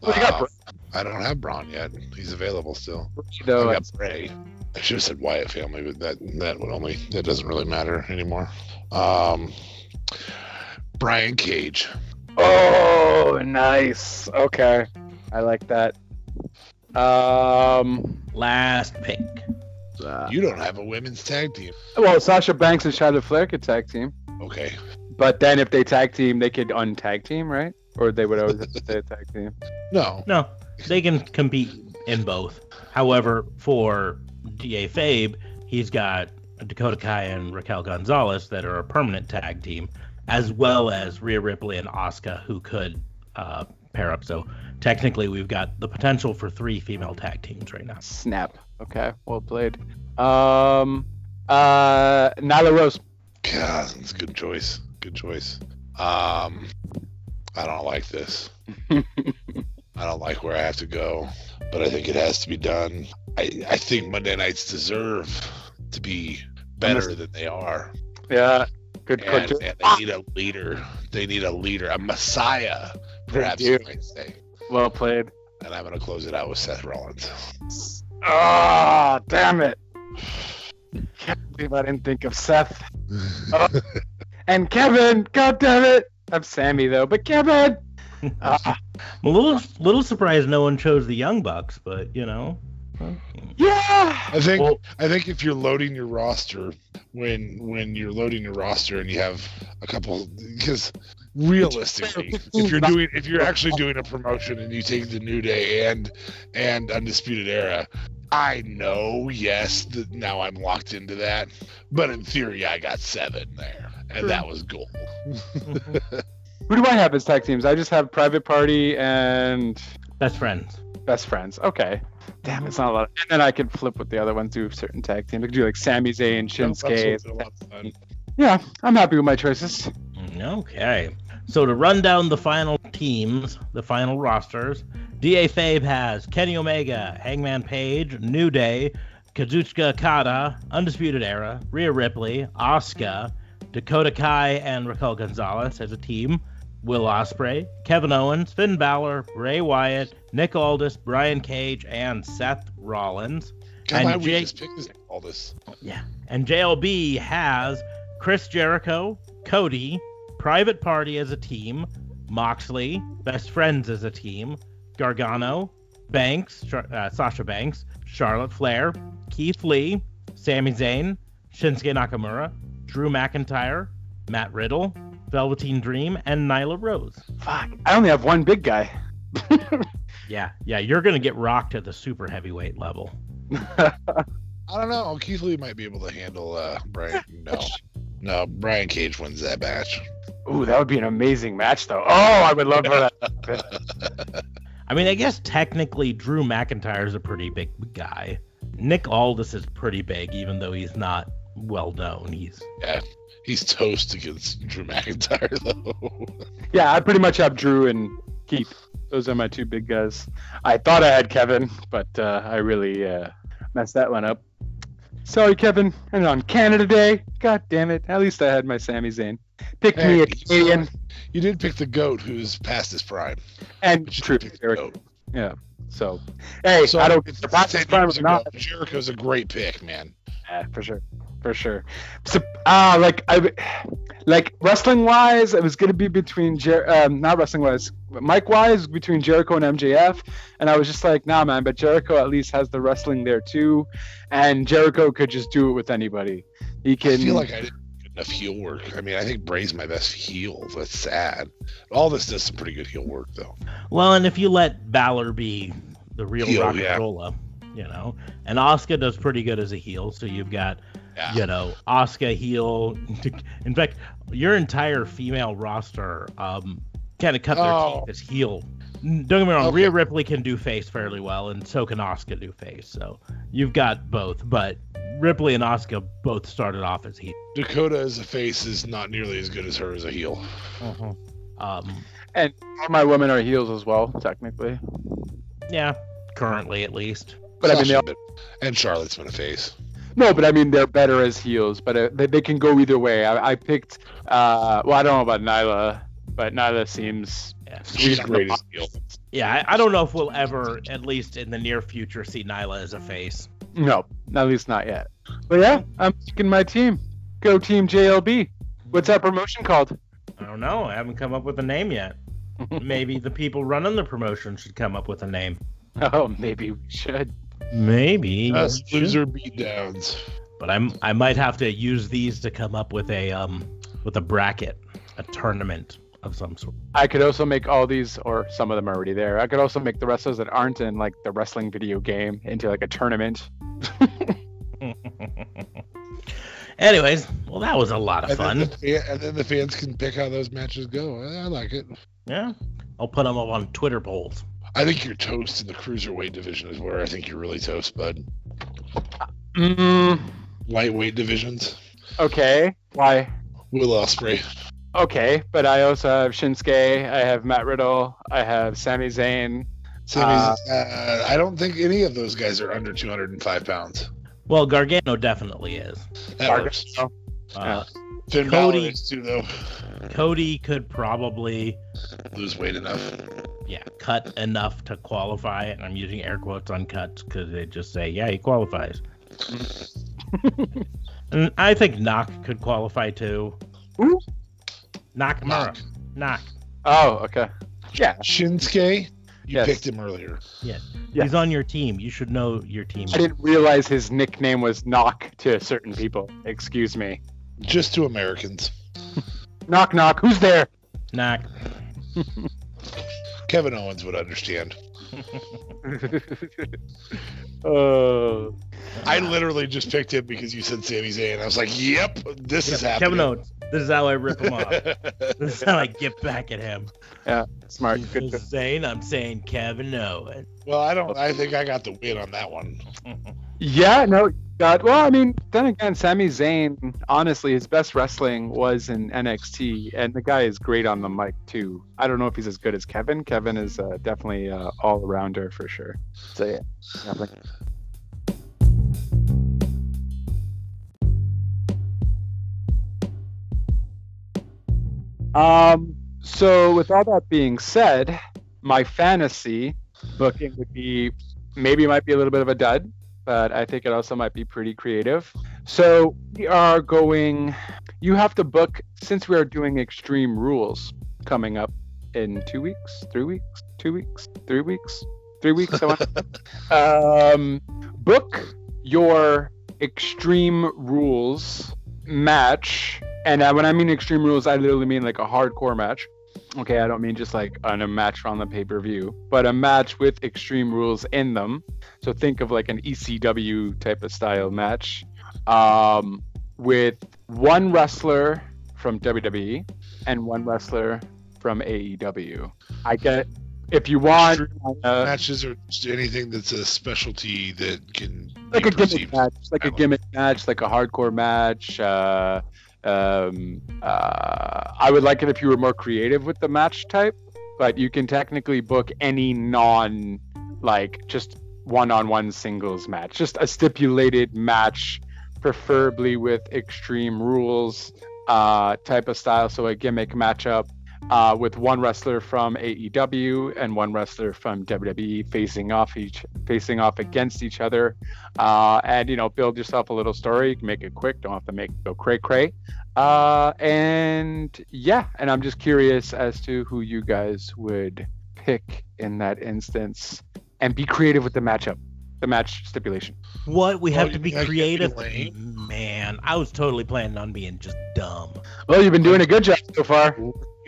Well, you got Uh, I don't have Braun yet. He's available still. Though I got Bray. I should have said Wyatt family, but that that would only that doesn't really matter anymore. Um, Brian Cage. Oh, nice. Okay, I like that. Um. Last pick. uh, You don't have a women's tag team. well, Sasha Banks and Charlotte Flair could tag team, Okay. but then if they tag team, they could untag team, right? Or they would always have to stay a tag team. No. No, they can compete in both. However, for Da Fabe, he's got Dakota Kai and Raquel Gonzalez that are a permanent tag team, as well as Rhea Ripley and Asuka who could uh, pair up. So technically, we've got the potential for three female tag teams right now. Snap. Okay, well played. Um. Uh. Nyla Rose. God, that's a good choice. Good choice. Um, I don't like this. [laughs] I don't like where I have to go, but I think it has to be done. I, I think Monday nights deserve to be better than they are. Yeah. Good And, and they need a leader. They need a leader, a messiah, perhaps you might say. Well played. And I'm going to close it out with Seth Rollins. Ah, damn it. Can't believe I didn't think of Seth. [laughs] And Kevin, god damn it. I'm Sami though, but Kevin. [laughs] I'm a little little surprised no one chose the Young Bucks, but you know. yeah. I think Well- I think if you're loading your roster when when you're loading your roster and you have a couple because realistically if you're doing if you're actually doing a promotion and you take the New Day and and Undisputed Era I know yes that now I'm locked into that but in theory I got seven there and that was gold Who do I have as tag teams? I just have Private Party and Best friends. Best Friends. Okay. Damn, it's not a lot. And then I could flip with the other ones, do certain tag teams. I could do like Sami Zayn, Shinsuke. a lot of fun. Yeah, I'm happy with my choices. Okay. So to run down the final teams, the final rosters, DA Fabe has Kenny Omega, Hangman Page, New Day, Kazuchika Okada, Undisputed Era, Rhea Ripley, Asuka, Dakota Kai, and Raquel Gonzalez as a team. Will Ospreay, Kevin Owens, Finn Balor, Bray Wyatt, Nick Aldis, Brian Cage, and Seth Rollins. God, And why we just pick this, all this? Yeah. And JLB has Chris Jericho, Cody, Private Party as a team, Moxley, Best Friends as a team, Gargano, Banks, uh, Sasha Banks, Charlotte Flair, Keith Lee, Sami Zayn, Shinsuke Nakamura, Drew McIntyre, Matt Riddle, Velveteen Dream, and Nyla Rose. Fuck. I only have one big guy. [laughs] Yeah, yeah, you're gonna get rocked at the super heavyweight level. [laughs] I don't know. Keith Lee might be able to handle uh, Brian. No, [laughs] no. Brian Cage wins that match. Ooh, that would be an amazing match, though. Oh, I would love for that. [laughs] I mean, I guess technically Drew McIntyre is a pretty big guy. Nick Aldis is pretty big, even though he's not well known. He's Yeah, he's toast against Drew McIntyre [laughs] though. yeah, I pretty much have Drew and Keith. Those are my two big guys. I thought I had Kevin, but uh, I really uh, messed that one up. Sorry, Kevin. And on Canada Day, god damn it. At least I had my Sami Zayn. Pick me a Canadian You did pick the goat, who's past his prime. and true. did pick the goat. Yeah. So, hey, So I don't it's the past same his prime as or not. goat. Jericho's a great pick, man. Yeah, for sure, for sure. So, uh, like I, like wrestling wise, it was gonna be between Jer- um, not wrestling wise, mic wise between Jericho and MJF, and I was just like, nah, man. But Jericho at least has the wrestling there too, and Jericho could just do it with anybody. He I can. feel like I didn't enough heel work. I mean, I think Bray's my best heel. That's sad. Aldis does some pretty good heel work, though. well, and if you let Balor be the real Heel, rock yeah. and rolla, you know, and Asuka does pretty good as a heel. So you've got Yeah. you know Asuka heel. [laughs] In fact, your entire female roster um, kind of cut their Oh. teeth as heel. Don't get me wrong, Okay. Rhea Ripley can do face fairly well, and so can Asuka do face. So you've got both, but Ripley and Asuka both started off as heel. Dakota as a face is not nearly as good as her as a heel. Um, and all my women are heels as well, technically. yeah, currently at least. But I mean, they Sasha and Charlotte's been a face. No, but I mean they're better as heels, but uh, they, they can go either way. I, I picked, uh, well, I don't know about Nyla, but Nyla seems Yeah. She's Sweet. great as a heel. Yeah, I, I don't know if we'll ever, at least in the near future, see Nyla as a face. no, at least not yet. But yeah, I'm picking my team. Go Team JLB. What's that promotion called? I don't know. I haven't come up with a name yet. [laughs] Maybe the people running the promotion should come up with a name. Oh, maybe we should. Maybe. Us we should. loser beatdowns. But I'm I might have to use these to come up with a um with a bracket, a tournament of some sort. I could also make all these, or some of them are already there. I could also make the wrestlers that aren't in like the wrestling video game into like a tournament. [laughs] Anyways, well that was a lot of And then, fun. the, and then the fans can pick how those matches go. I, I like it. Yeah. I'll put them up on Twitter polls. I think you're toast in the cruiserweight division is where I think you're really toast, bud. Mm, Lightweight divisions. okay. Why? Will Ospreay. Okay, but I also have Shinsuke. I have Matt Riddle. I have Sami Zayn. Sami's, uh, I don't think any of those guys are under 205 pounds. Well, Gargano definitely is. That works. Gargano. Uh, Finn Cody- Balor is too, though. Cody could probably Lose weight enough. yeah, cut enough to qualify. And I'm using air quotes on cuts because they just say, yeah, he qualifies. [laughs] and I think Knock could qualify too. Who? Nakamura. Knock. Knock. Oh, okay. Yeah. Shinsuke, you Yes. picked him earlier. Yeah. He's on your team. You should know your team. I didn't realize his nickname was Knock to certain people. Excuse me. Just to Americans. [laughs] Knock, knock. Who's there? Knock. [laughs] Kevin Owens would understand. [laughs] uh, I literally just picked him because you said Sami Zayn. I was like, yep, this is happening. Kevin Owens. This is how I rip him off. [laughs] this is how I get back at him. Yeah, smart. He's Good. just saying I'm saying Kevin Owens. well, I don't. I think I got the win on that one. Yeah, no, got well. I mean, then again, Sami Zayn, honestly, his best wrestling was in NXT, and the guy is great on the mic too. I don't know if he's as good as Kevin. Kevin is uh, definitely uh, all arounder for sure. So yeah, definitely. Um. So with all that being said, my fantasy booking would be maybe it might be a little bit of a dud, but I think it also might be pretty creative. So we are going. You have to book since we are doing Extreme Rules coming up in two weeks, three weeks, two weeks, three weeks, three weeks. I want [laughs] um, book your Extreme Rules match, and when I mean Extreme Rules, I literally mean like a hardcore match. Okay, I don't mean just like on a match on the pay per view, but a match with Extreme Rules in them. So think of like an ECW type of style match um, with one wrestler from WWE and one wrestler from AEW. I get if you want uh, Matches or anything that's a specialty that can like a gimmick match, like a gimmick match, like a hardcore match. Uh, um, uh, I would like it if you were more creative with the match type, but you can technically book any non, like just one-on-one singles match, just a stipulated match, preferably with extreme rules uh, type of style. So a gimmick matchup. Uh, with one wrestler from AEW and one wrestler from WWE facing off each facing off against each other, uh, and you know build yourself a little story. Make it quick. Don't have to make it go cray cray. Uh, and yeah, and I'm just curious as to who you guys would pick in that instance, and be creative with the matchup, the match stipulation. What we have you to be creative. Elaine? Man, I was totally planning on being just dumb. Well, you've been doing a good job so far.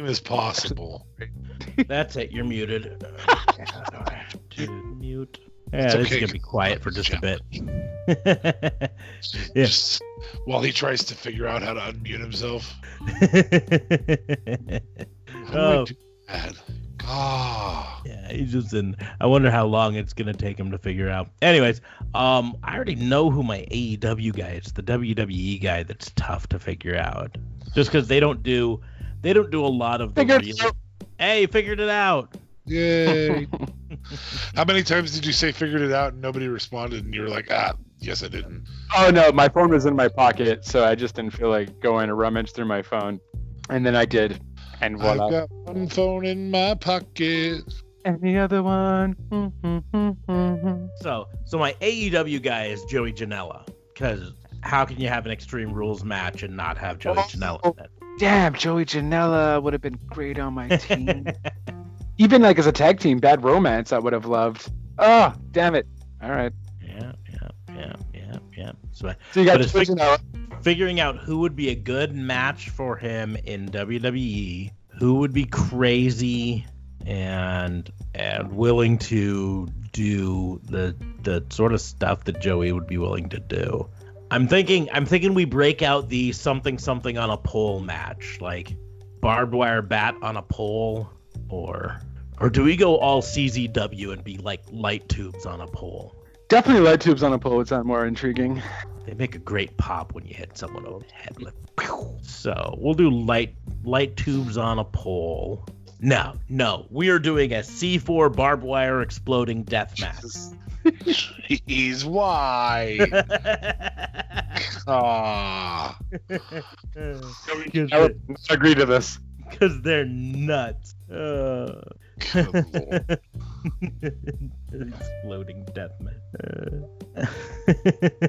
Game as possible. [laughs] That's it. You're muted. to [laughs] mute. Yeah, It's this okay, is gonna be quiet for just a bit. [laughs] yeah. Just while he tries to figure out how to unmute himself. How do I oh, do that? Ah. yeah, he's just in. I wonder how long it's gonna take him to figure out. Anyways, um, I already know who my AEW guy is. The WWE guy that's tough to figure out, just because they don't do, they don't do a lot of the Figured real. Hey, figured it out. Yay. [laughs] How many times did you say figured it out and nobody responded and you were like, ah, yes, I didn't. Oh no, my phone was in my pocket, so I just didn't feel like going to rummage through my phone, and then I did, and voila. I've got one phone in my pocket. And the other one. So, so my AEW guy is Joey Janela, because how can you have an Extreme Rules match and not have Joey. Janela? Damn, Joey Janela would have been great on my team. [laughs] Even like as a tag team, Bad Romance, I would have loved. Oh, damn it. All right. Yeah, yeah, yeah, yeah, yeah. So So you got fig- figuring out who would be a good match for him in WWE, who would be crazy and and willing to do the the sort of stuff that Joey would be willing to do. I'm thinking I'm thinking we break out the something something on a pole match, like barbed wire bat on a pole, or or do we go all CZW and be like light tubes on a pole? Definitely light tubes on a pole would sound more intriguing. They make a great pop when you hit someone over the head with. So we'll do light light tubes on a pole. No, no, we are doing a C4 barbed wire exploding death match. Jeez, why? Ah. I agree to this. Because they're nuts. Uh, [laughs] exploding death match. [laughs] Uh,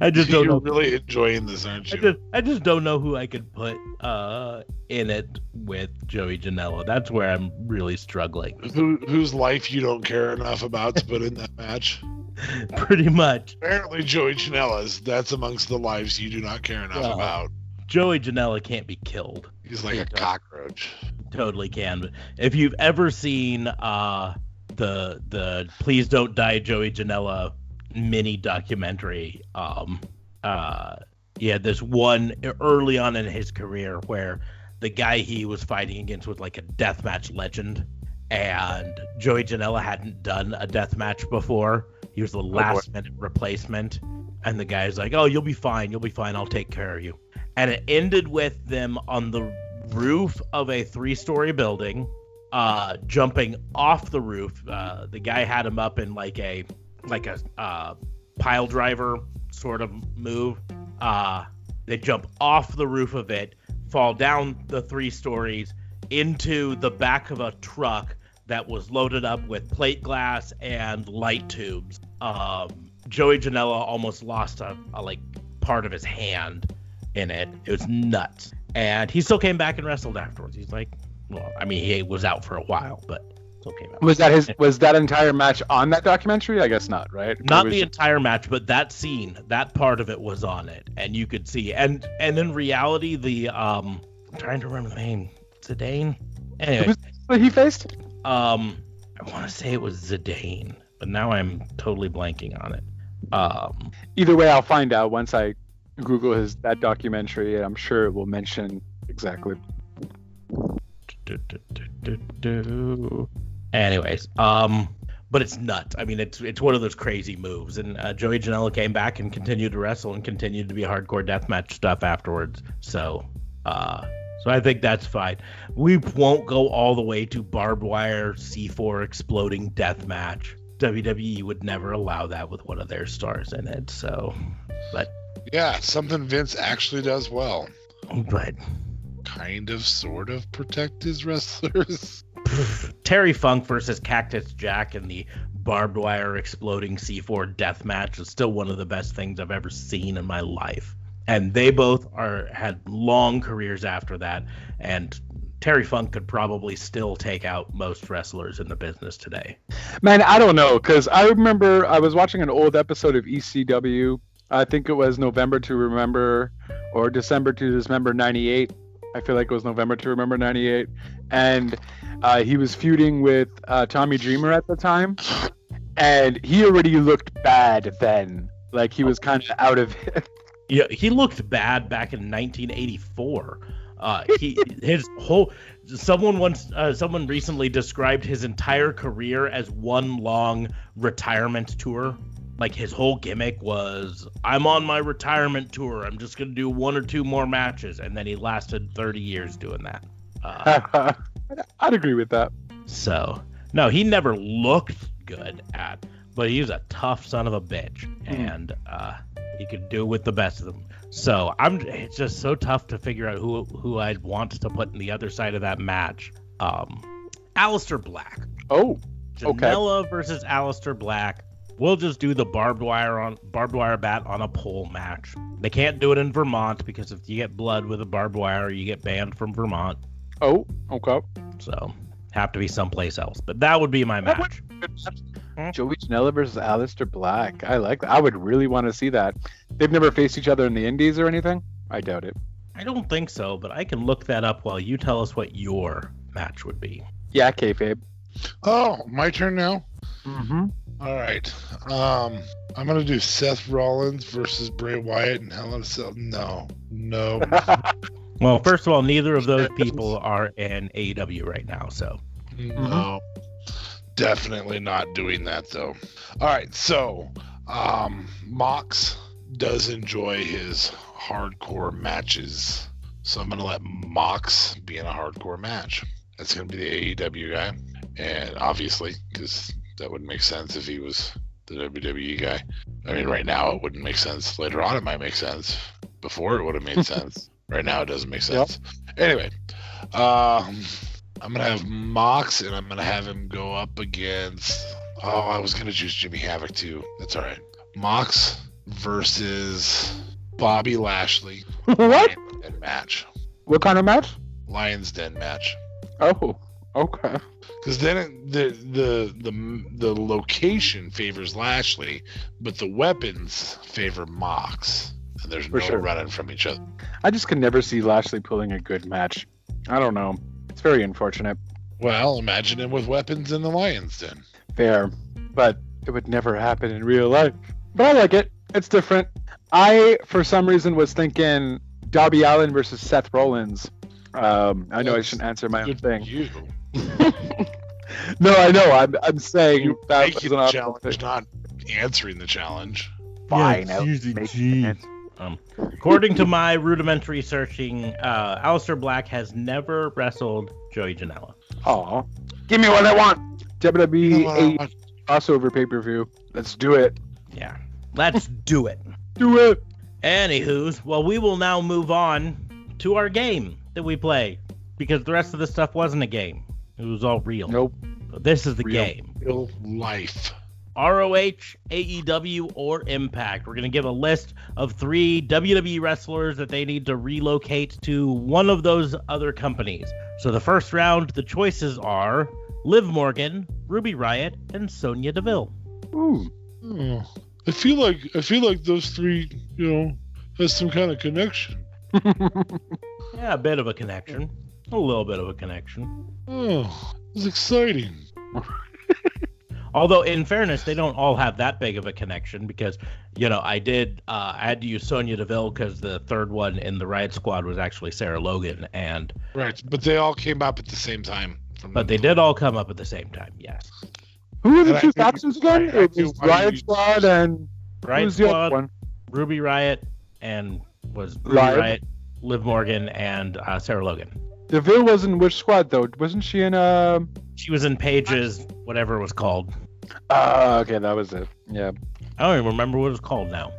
I just don't You're know. really enjoying this, aren't I you? just, I just don't know who I could put uh, in it with Joey Janela. That's where I'm really struggling. Who, whose life you don't care enough about to put in that match? [laughs] Pretty much. Apparently, Joey Janela's. That's amongst the lives you do not care enough Well. about. Joey Janela can't be killed. He's like a Yeah. cockroach. Totally can. But if you've ever seen uh, the the Please Don't Die Joey Janela mini documentary, um, uh, yeah, there's one early on in his career where the guy he was fighting against was like a deathmatch legend, and Joey Janela hadn't done a deathmatch before. He was the last minute replacement, And the guy's like, "Oh, you'll be fine. You'll be fine. I'll take care of you." And it ended with them on the roof of a three-story building, uh, jumping off the roof. Uh, the guy had him up in like a like a uh, pile driver sort of move. Uh, they jump off the roof of it, fall down the three stories into the back of a truck that was loaded up with plate glass and light tubes. Um, Joey Janela almost lost a, a like part of his hand in it. It was nuts, and he still came back and wrestled afterwards. He's like, well, I mean, he was out for a while, but still came out. Was that his? Was that entire match on that documentary? I guess not, right? Not the it- entire match, but that scene, that part of it was on it, and you could see. And and in reality, the um, I'm trying to remember the name, Zidane. Anyway, was- he faced. um, I want to say it was Zidane, but now I'm totally blanking on it. Um, Either way, I'll find out once I Google his that documentary, and I'm sure it will mention exactly. do, do, do, do, do. Anyways, um, but it's nuts. I mean, it's it's one of those crazy moves. And uh, Joey Janela came back and continued to wrestle and continued to be hardcore deathmatch stuff afterwards. So, uh, so I think that's fine. We won't go all the way to barbed wire C4 exploding deathmatch. WWE would never allow that with one of their stars in it. So, but Yeah, something Vince actually does well. but Kind of, sort of protect his wrestlers. [laughs] [clears throat] Terry Funk versus Cactus Jack in the barbed wire exploding C4 death match is still one of the best things I've ever seen in my life. And they both are had long careers after that. And Terry Funk could probably still take out most wrestlers in the business today. Man, I don't know, because I remember I was watching an old episode of ECW. I think it was November to Remember or December to December 98. I feel like it was November to Remember 98. And uh, he was feuding with uh, Tommy Dreamer at the time. And he already looked bad then. Like he was kind of out of it. [laughs] Yeah, he looked bad back in 1984. Uh, he [laughs] his whole someone once uh, someone recently described his entire career as one long retirement tour. Like his whole gimmick was, I'm on my retirement tour. I'm just gonna do one or two more matches, and then he lasted 30 years doing that. Uh, [laughs] I'd agree with that. so no, he never looked good at, but he was a tough son of a bitch, and uh, he could do with the best of them. So I'm. It's just so tough to figure out who who I'd want to put in the other side of that match. Um, Aleister Black, Oh, Okay. Janela versus Aleister Black. We'll just do the barbed wire on barbed wire bat on a pole match. They can't do it in Vermont because if you get blood with a barbed wire, you get banned from Vermont. Oh, okay. So have to be someplace else. But that would be my That match. Hmm? Joey Janela versus Aleister Black. I like that. I would really want to see that. They've never faced each other in the Indies or anything. I doubt it. I don't think so, but I can look that up while you tell us what your match would be. Yeah, kayfabe. Oh, my turn now. Mm-hmm. All right. Um, I'm gonna do Seth Rollins versus Bray Wyatt and Hell in a Cell. No, no. [laughs] Well, first of all, neither of those [laughs] people are in AEW right now, so No, definitely not doing that though. All right, so um, Mox does enjoy his hardcore matches, so I'm gonna let Mox be in a hardcore match. That's gonna be the AEW guy, and obviously, because that wouldn't make sense if he was the WWE guy. I mean, right now it wouldn't make sense. Later on, it might make sense. Before it would have made [laughs] sense. Right now, it doesn't make Yep. sense. Anyway, um, I'm gonna have Mox, and I'm gonna have him go up against. Oh, I was gonna choose Jimmy Havoc too. That's all right. Mox versus Bobby Lashley. [laughs] what? Den match. What kind of match? Lions Den match. Oh, okay. Because then it, the the the the location favors Lashley, but the weapons favor Mox, and there's For no sure. running from each other. I just can never see Lashley pulling a good match. I don't know. It's very unfortunate. Well, imagine him with weapons in the Lions Den. Fair, but it would never happen in real life. But I like it. It's different. I, for some reason, was thinking Darby Allin versus Seth Rollins. Um, I know I That's shouldn't answer my own Good for thing. you. [laughs] no, I know. I'm, I'm saying You that making was an challenge, not answering the challenge. fine. Yeah, I'll make G. it. Um, according to my rudimentary searching, uh, Aleister Black has never wrestled Joey Janela. Aw. Give me what I want. WWE crossover pay per view. Let's do it. Yeah, let's do it. Do it. Anywho's, well, we will now move on to our game that we play because the rest of the stuff wasn't a game. It was all real. Nope. So this is the Real. game. real life. ROH, AEW, or Impact. We're going to give a list of three WWE wrestlers that they need to relocate to one of those other companies. So the first round, the choices are Liv Morgan, Ruby Riott, and Sonya Deville. Ooh. Oh, I feel like I feel like those three, you know, has some kind of connection. [laughs] Yeah, a bit of a connection. A little bit of a connection. Oh, it's exciting. Although, in fairness, they don't all have that big of a connection because, you know, I did, uh, I had to use Sonya Deville because the third one in the Riott Squad was actually Sarah Logan, and Right, but they all came up at the same time. From but they did all come up at the same time. Yes, Who were the I two think- factions again? I- I It was Riot use- Squad and Riot who's the other Squad, one? Ruby Riott, and was Ruby Riott. Riot, Liv Morgan, and uh, Sarah Logan. Deville was in which squad though? Wasn't she in um? She was in Paige's whatever it was called. Ah, okay, that was it. Yeah. I don't even remember what it was called now.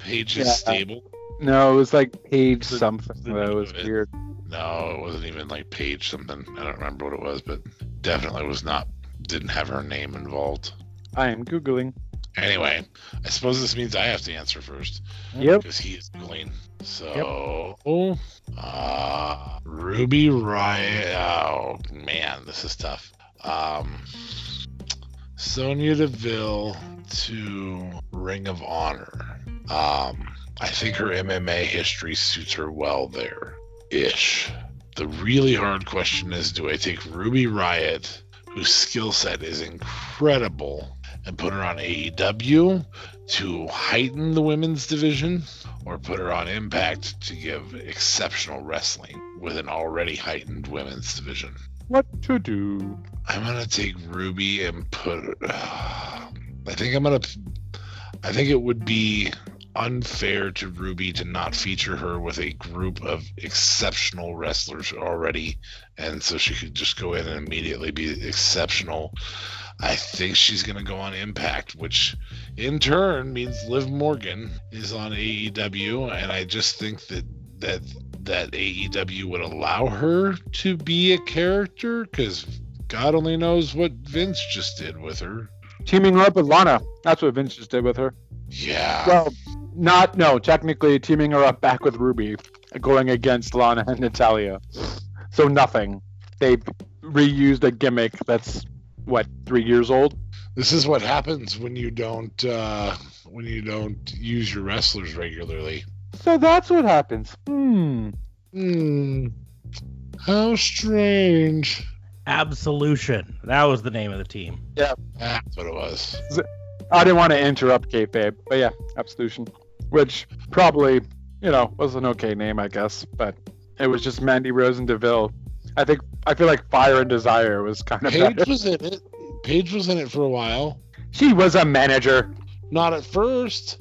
Paige's Yeah. stable. No, it was like Paige The- something. the That was it. weird. No, it wasn't even like Paige something. I don't remember what it was, but definitely was not. Didn't have her name involved. I am googling. Anyway, I suppose this means I have to answer first Yep. because he is clean. So, uh, Ruby Riott. Oh man, this is tough. Um, Sonya Deville to Ring of Honor. Um, I think her MMA history suits her well there, ish. The really hard question is do I take Ruby Riott, whose skill set is incredible, and put her on AEW to heighten the women's division, or put her on Impact to give exceptional wrestling with an already heightened women's division? What to do? I'm gonna take Ruby and put. Uh, I think I'm gonna. I think it would be unfair to Ruby to not feature her with a group of exceptional wrestlers already, and so she could just go in and immediately be exceptional. I think she's gonna go on Impact, which in turn means Liv Morgan is on AEW, and I just think that that that AEW would allow her to be a character because God only knows what Vince just did with her. Teaming her up with Lana. That's what Vince just did with her. Yeah. Well, not no. Technically, teaming her up back with Ruby, going against Lana and Natalya. So nothing. They reused a gimmick that's what three years old. this is what happens when you don't uh, when you don't use your wrestlers regularly. So that's what happens. Hmm. Hmm. How strange. Absolution. That was the name of the team. Yeah, that's what it was. I didn't want to interrupt kayfabe, but yeah, Absolution, which probably you know was an okay name, I guess, but it was just Mandy Rose and Deville. I think I feel like Fire and Desire was kind of Paige better. was in it. Paige was in it for a while. She was a manager. Not at first.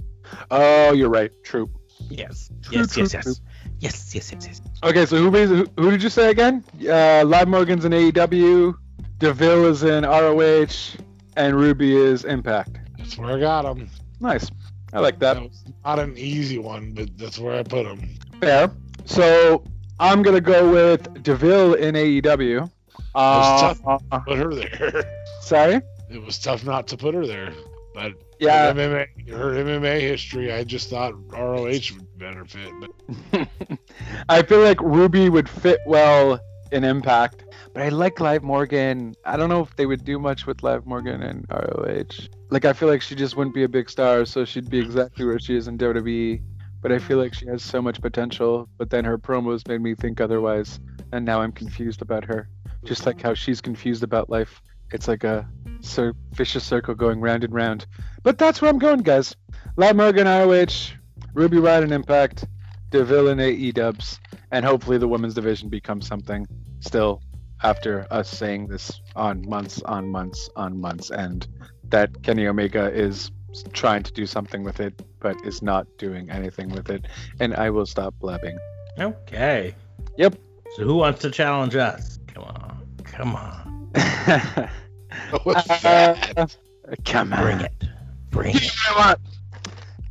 Oh, you're right. True. Yes. True, Yes, true, yes, true. yes. Yes, yes, yes, yes. Okay, so who, who who did you say again? Uh, Liv Morgan's in AEW, Deville is in ROH, and Ruby is Impact. That's where I got him. Nice. I like that. That was not an easy one, but that's where I put him. Fair. So I'm gonna go with Deville in AEW. Uh, was Put her there. sorry. It was tough not to put her there, but Yeah. her MMA, her MMA history, I just thought ROH would better fit. But [laughs] I feel like Ruby would fit well in Impact, but I like Liv Morgan. I don't know if they would do much with Liv Morgan in ROH. Like I feel like she just wouldn't be a big star, so she'd be exactly where she is in WWE. But I feel like she has so much potential. But then her promos made me think otherwise, and now I'm confused about her. Just like how she's confused about life. It's like a vicious circle going round and round. But that's where I'm going, guys. Liv Morgan ROH, Ruby Riott and Impact, Deville and AE Dubs, and hopefully the women's division becomes something still after us saying this on months on months on months and that Kenny Omega is trying to do something with it, but is not doing anything with it. And I will stop blabbing. Okay. Yep. So who wants to challenge us? Come on. Come on. [laughs] What's that? Uh, come on. Bring it. Bring it.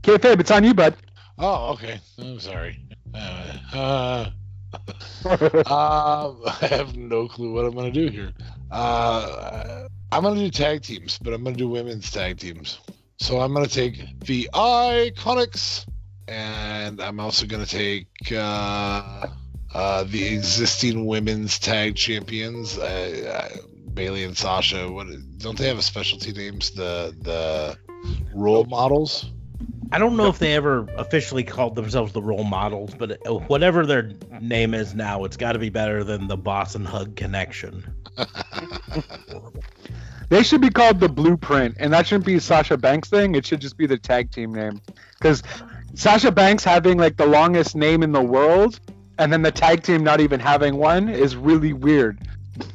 Kayfabe, it's on you, bud. Oh, okay. I'm sorry. Uh, uh, [laughs] um, [laughs] I have no clue what I'm gonna do here. Uh, I'm gonna do tag teams, but I'm gonna do women's tag teams. So I'm gonna take the Iconics, and I'm also gonna take uh, uh, the existing women's tag champions, uh, uh, Bayley and Sasha. What don't they have a specialty names? The the role models. I don't know if they ever officially called themselves the role models, but uh, whatever their name is now, it's got to be better than the Boss and Hug connection. [laughs] [laughs] They should be called the Blueprint, and that shouldn't be Sasha Banks thing. It should just be the tag team name, because Sasha Banks having like the longest name in the world, and then the tag team not even having one is really weird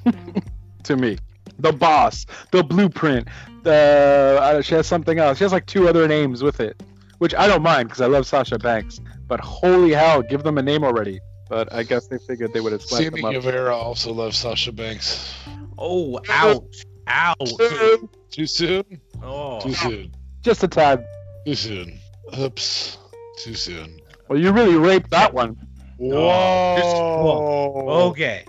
[laughs] to me. The Boss, the Blueprint, the uh, she has something else. She has like two other names with it, which I don't mind because I love Sasha Banks. But holy hell, give them a name already. But I guess they figured they would have split Sammy them up. Guevara also loves Sasha Banks. Oh, ouch. Ouch. Too soon? Oh. Too soon. Just a tad. Too soon. Oops. Too soon. Well, you really raped that one. Oh, just- Whoa. Okay.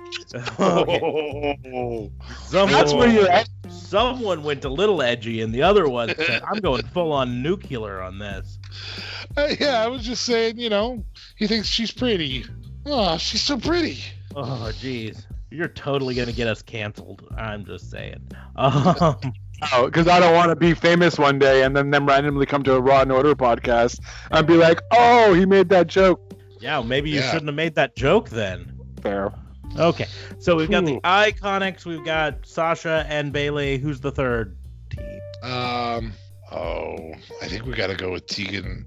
okay. Someone, That's where you're at. someone went a little edgy, and the other one said, I'm going full on nuclear on this. Uh, yeah, I was just saying, you know, he thinks she's pretty. Oh, she's so pretty. Oh, jeez. You're totally going to get us canceled. I'm just saying. Um, [laughs] Oh, because I don't want to be famous one day and then them randomly come to a Raw and Order podcast and be like, "Oh, he made that joke." yeah, maybe you Yeah. shouldn't have made that joke then. Fair. Okay, so we've got the Iconics, we've got Sasha and Bayley. Who's the third team? Um. Oh, I think we got to go with Tegan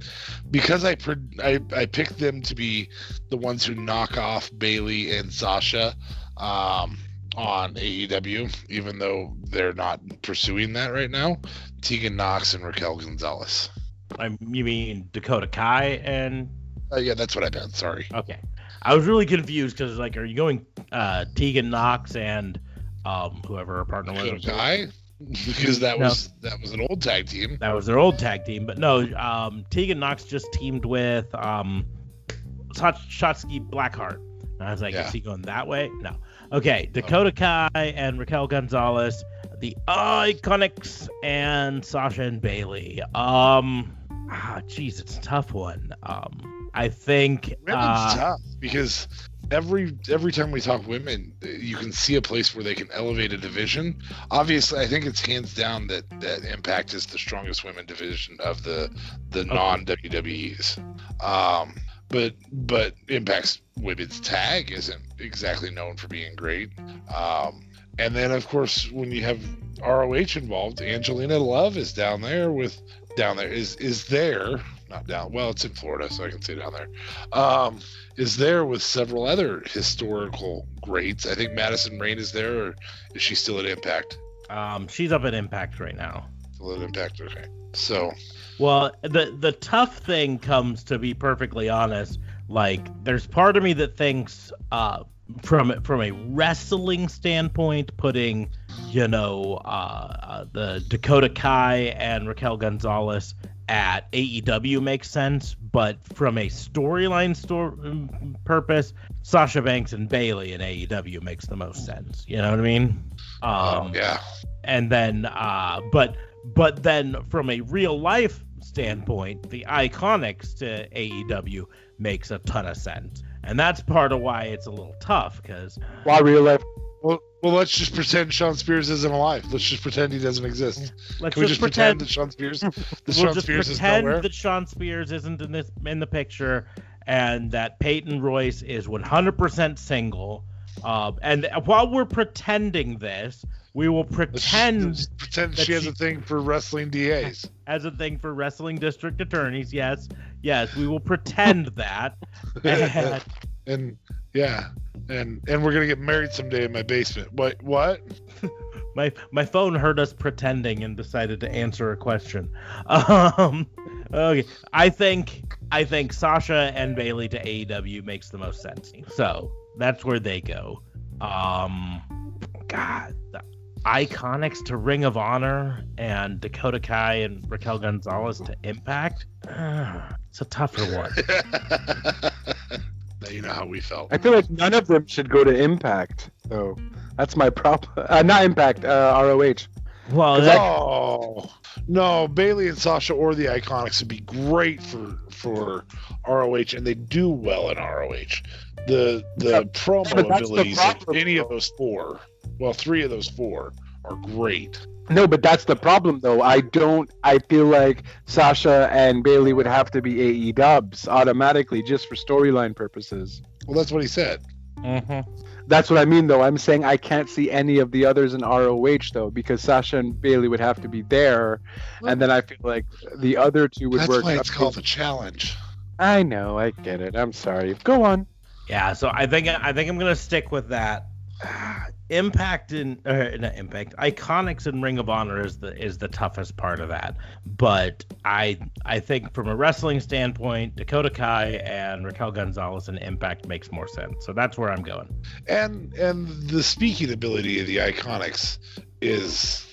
because I, I I picked them to be the ones who knock off Bayley and Sasha um, on AEW, even though they're not pursuing that right now. Tegan Knox and Raquel Gonzalez. I, you mean Dakota Kai and Uh, yeah, that's what I meant. Sorry. Okay. I was really confused because, like, are you going uh, Tegan Knox and um, whoever her partner was? Dakota Kai, because that No. was that was an old tag team. That was their old tag team. But no, um, Tegan Knox just teamed with um, Shot- Shotzi Blackheart. And I was like, Yeah. is he going that way? No. Okay. Dakota Kai and Raquel Gonzalez, the Iconics, and Sasha and Bayley. Um, ah, jeez, it's a tough one. Um, I think. Women's uh, tough because every every time we talk women, you can see a place where they can elevate a division. Obviously, I think it's hands down that that Impact is the strongest women division of the the non WWEs. Um, but but Impact's women's tag isn't exactly known for being great. Um, and then of course when you have ROH involved, Angelina Love is down there with down there is is there not down well it's in Florida so I can say down there um, is there with several other historical greats. I think Madison Rayne is there, or is she still at Impact? um, she's up at Impact right now. Impact, okay. So, Well, the the tough thing comes to be perfectly honest. Like, there's part of me that thinks, uh, from from a wrestling standpoint, putting, you know, uh, uh, the Dakota Kai and Raquel Gonzalez at AEW makes sense, but from a storyline store purpose, Sasha Banks and Bayley in AEW makes the most sense. You know what I mean? Um, yeah, and then uh but but then from a real life standpoint the iconics to aew makes a ton of sense and that's part of why it's a little tough because Why real life? well, well, let's just pretend Shawn Spears isn't alive. Let's just pretend he doesn't exist. let's Can we just just pretend, pretend, that Shawn Spears, that we'll Sean just Spears is pretend that shawn spears isn't in this in the picture and that peyton royce is 100% single uh, and while we're pretending this we will pretend let's pretend she has she- a thing for wrestling DAs. as a thing for wrestling district attorneys. Yes, yes, we will pretend [laughs] that. And, [laughs] and yeah, and and we're gonna get married someday in my basement. What? What? [laughs] my my phone heard us pretending and decided to answer a question. Um, okay, I think I think Sasha and Bailey to AEW makes the most sense. So that's where they go. Um, God, Iconics to Ring of Honor and Dakota Kai and Raquel Gonzalez to Impact. [sighs] it's a tougher one. [laughs] now you know how we felt. I feel like none of them should go to Impact, though. That's my problem. Uh, not Impact, uh, ROH. Well, that, Oh no, Bayley and Sasha or the Iconics would be great for for ROH, and they do well in ROH. The the Yeah, promo but the abilities of problem, any of those four, well, three of those four are great. No, but that's the problem, though. I don't. I feel like Sasha and Bayley would have to be AE dubs automatically just for storyline purposes. Well, that's what he said. Mhm. That's what I mean, though. I'm saying I can't see any of the others in ROH, though, because Sasha and Bayley would have to be there, and then I feel like the other two would That's work. That's why it's up- called a challenge. I know, I get it. I'm sorry. Go on. Yeah, so I think I think I'm gonna stick with that. Impact and uh, not Impact, Iconics and Ring of Honor is the is the toughest part of that. But I I think from a wrestling standpoint, Dakota Kai and Raquel Gonzalez and Impact makes more sense. So that's where I'm going. and and the speaking ability of the iconics is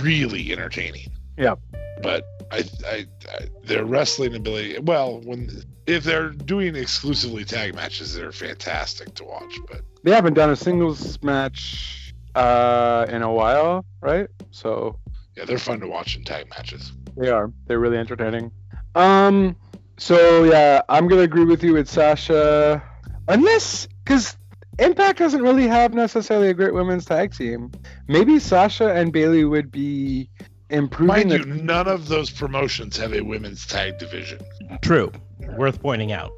really entertaining Yeah. but I, I, I their wrestling ability well when if they're doing exclusively tag matches they're fantastic to watch but They haven't done a singles match uh, in a while, right? So yeah they're fun to watch in tag matches They are. They're really entertaining. Um. So yeah, I'm gonna agree with you with Sasha, unless because Impact doesn't really have necessarily a great women's tag team. Maybe Sasha and Bayley would be improving. mind the- you none of those promotions have a women's tag division True, worth pointing out.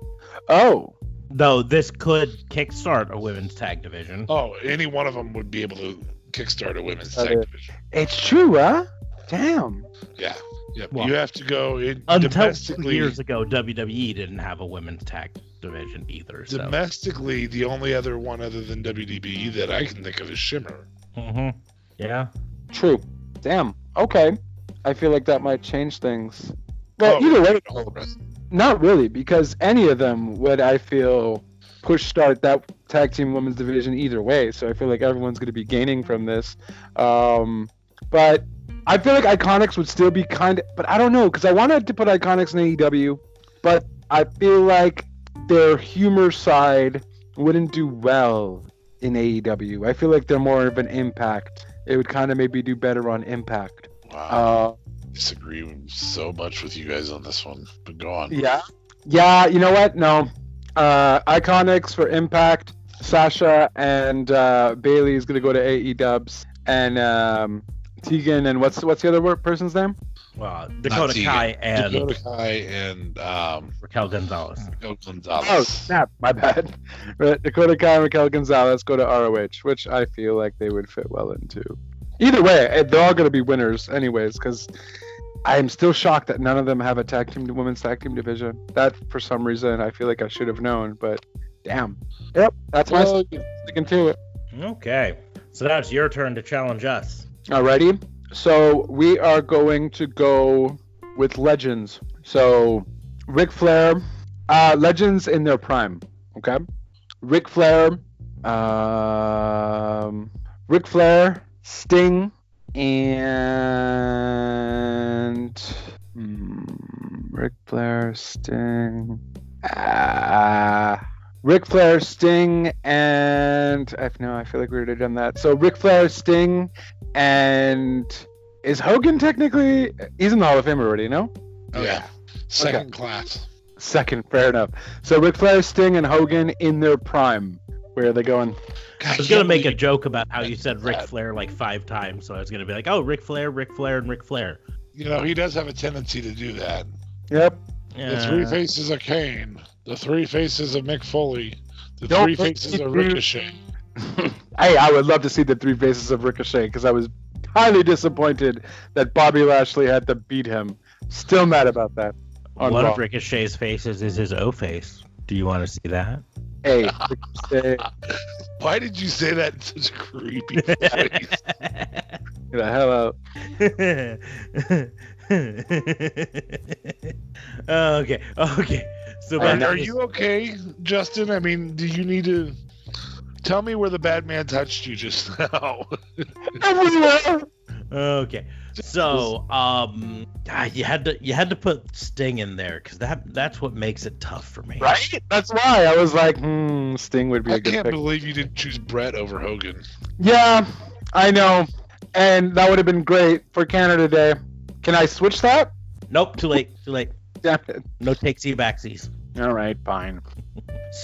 oh, Though this could kickstart a women's tag division. oh any one of them would be able to kickstart a women's Uh, tag division it's true, huh? Damn. yeah yeah Well, you have to go in Until two domestically years ago, WWE didn't have a women's tag division either. So. Domestically, the only other one other than WDB that I can think of is Shimmer. Mm-hmm. Yeah. True. Damn. Okay. I feel like that might change things. Well, Oh, either way, all the rest. Not really, because any of them would I feel push start that tag team women's division either way. So I feel like everyone's going to be gaining from this. Um, but I feel like Iconics would still be kind of, but I don't know because I wanted to put Iconics in AEW, but I feel like their humor side wouldn't do well in AEW. I feel like they're more of an impact. It would kind of maybe do better on impact. Wow. Uh, disagree so much with you guys on this one, but go on. Yeah. Yeah, you know what? No. Uh, Iconics for Impact. Sasha and uh, Bayley is gonna go to AE Dubs, and um, Tegan and what's what's the other person's name? Well, Dakota Tegan. Kai and Dakota Kai and um, Raquel Gonzalez. Raquel Gonzalez. Oh snap! My bad. Right, Dakota Kai and Raquel Gonzalez go to ROH, which I feel like they would fit well into. Either way, eh, they're all gonna be winners, anyways, because. I am still shocked that none of them have a tag team, women's tag team division. That, for some reason, I feel like I should have known, but damn. Yep, that's my sticking to it. Okay. So now it's your turn to challenge us. Alrighty. So we are going to go with legends. So Ric Flair, uh, legends in their prime. Okay. Ric Flair, um, Ric Flair, Sting, and hmm, Ric Flair, Sting. Ah. Ric Flair, Sting, and I no, I feel like we already done that. So Ric Flair, Sting, and is Hogan technically? He's in the Hall of Fame already, no? Oh yeah. Second class. Second, fair enough. So Ric Flair, Sting, and Hogan in their prime. Where are they going? I was gonna make a joke about how you said Ric Flair like five times, so I was gonna be like, "Oh, Ric Flair, Ric Flair, and Ric Flair." You know, he does have a tendency to do that. Yep. The three faces of Kane, the three faces of Mick Foley, the Don't three faces of Ricochet. [laughs] hey, I would love to see the three faces of Ricochet because I was highly disappointed that Bobby Lashley had to beat him. Still mad about that. on one Raw. of Ricochet's faces is his O face. Do you want to see that? Hey, [laughs] Ricochet. Why did you say that in such a creepy voice? Get [laughs] the hell out. okay, okay. So Are, are you okay, Justin? I mean, do you need to tell me where the bad man touched you just [laughs] now? Everywhere. Okay. So, um, ah, you had to you had to put Sting in there because that that's what makes it tough for me. Right? That's why I was like, hmm, Sting would be a I good can't pick. believe you didn't choose Brett over Hogan. Yeah, I know. And that would have been great for Canada Day. Can I switch that? Nope. Too late. Too late. Damn it. No takesy backsies. All right, fine.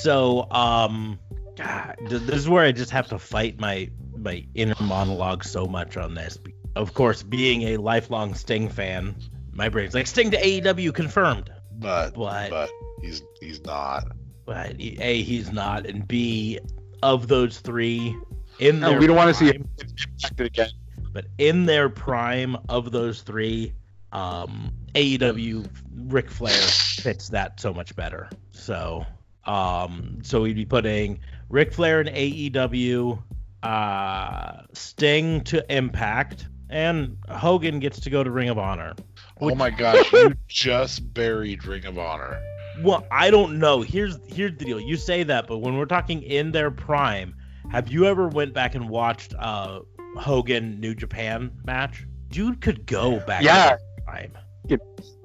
So, um, God, this is where I just have to fight my my inner monologue so much on this. Of course, being a lifelong Sting fan, my brain's like Sting to AEW confirmed. But But but he's he's not. but he- a he's not, and b of those three in No, their we don't want to see him impacted again. but in their prime of those three, um, AEW Ric Flair fits that so much better. So, um, so we'd be putting Ric Flair in AEW, uh, Sting to Impact, and Hogan gets to go to Ring of Honor. Oh my gosh, you [laughs] just buried Ring of Honor. Well, I don't know. Here's here's the deal. You say that, but when we're talking in their prime, have you ever went back and watched uh Hogan New Japan match? Dude could go back Yeah. Prime.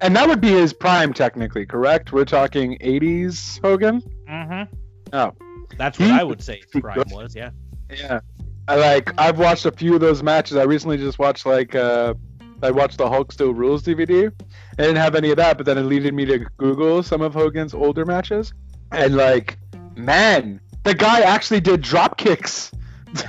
And that would be his prime, technically, correct? We're talking 80s Hogan? Mm-hmm. Oh. That's what I would say his prime was, yeah. Yeah. I like, I've watched a few of those matches. I recently just watched, like, uh, I watched the Hulk Still Rules DVD. I didn't have any of that, but then it leaded me to Google some of Hogan's older matches. And, like, man, the guy actually did drop kicks. [laughs]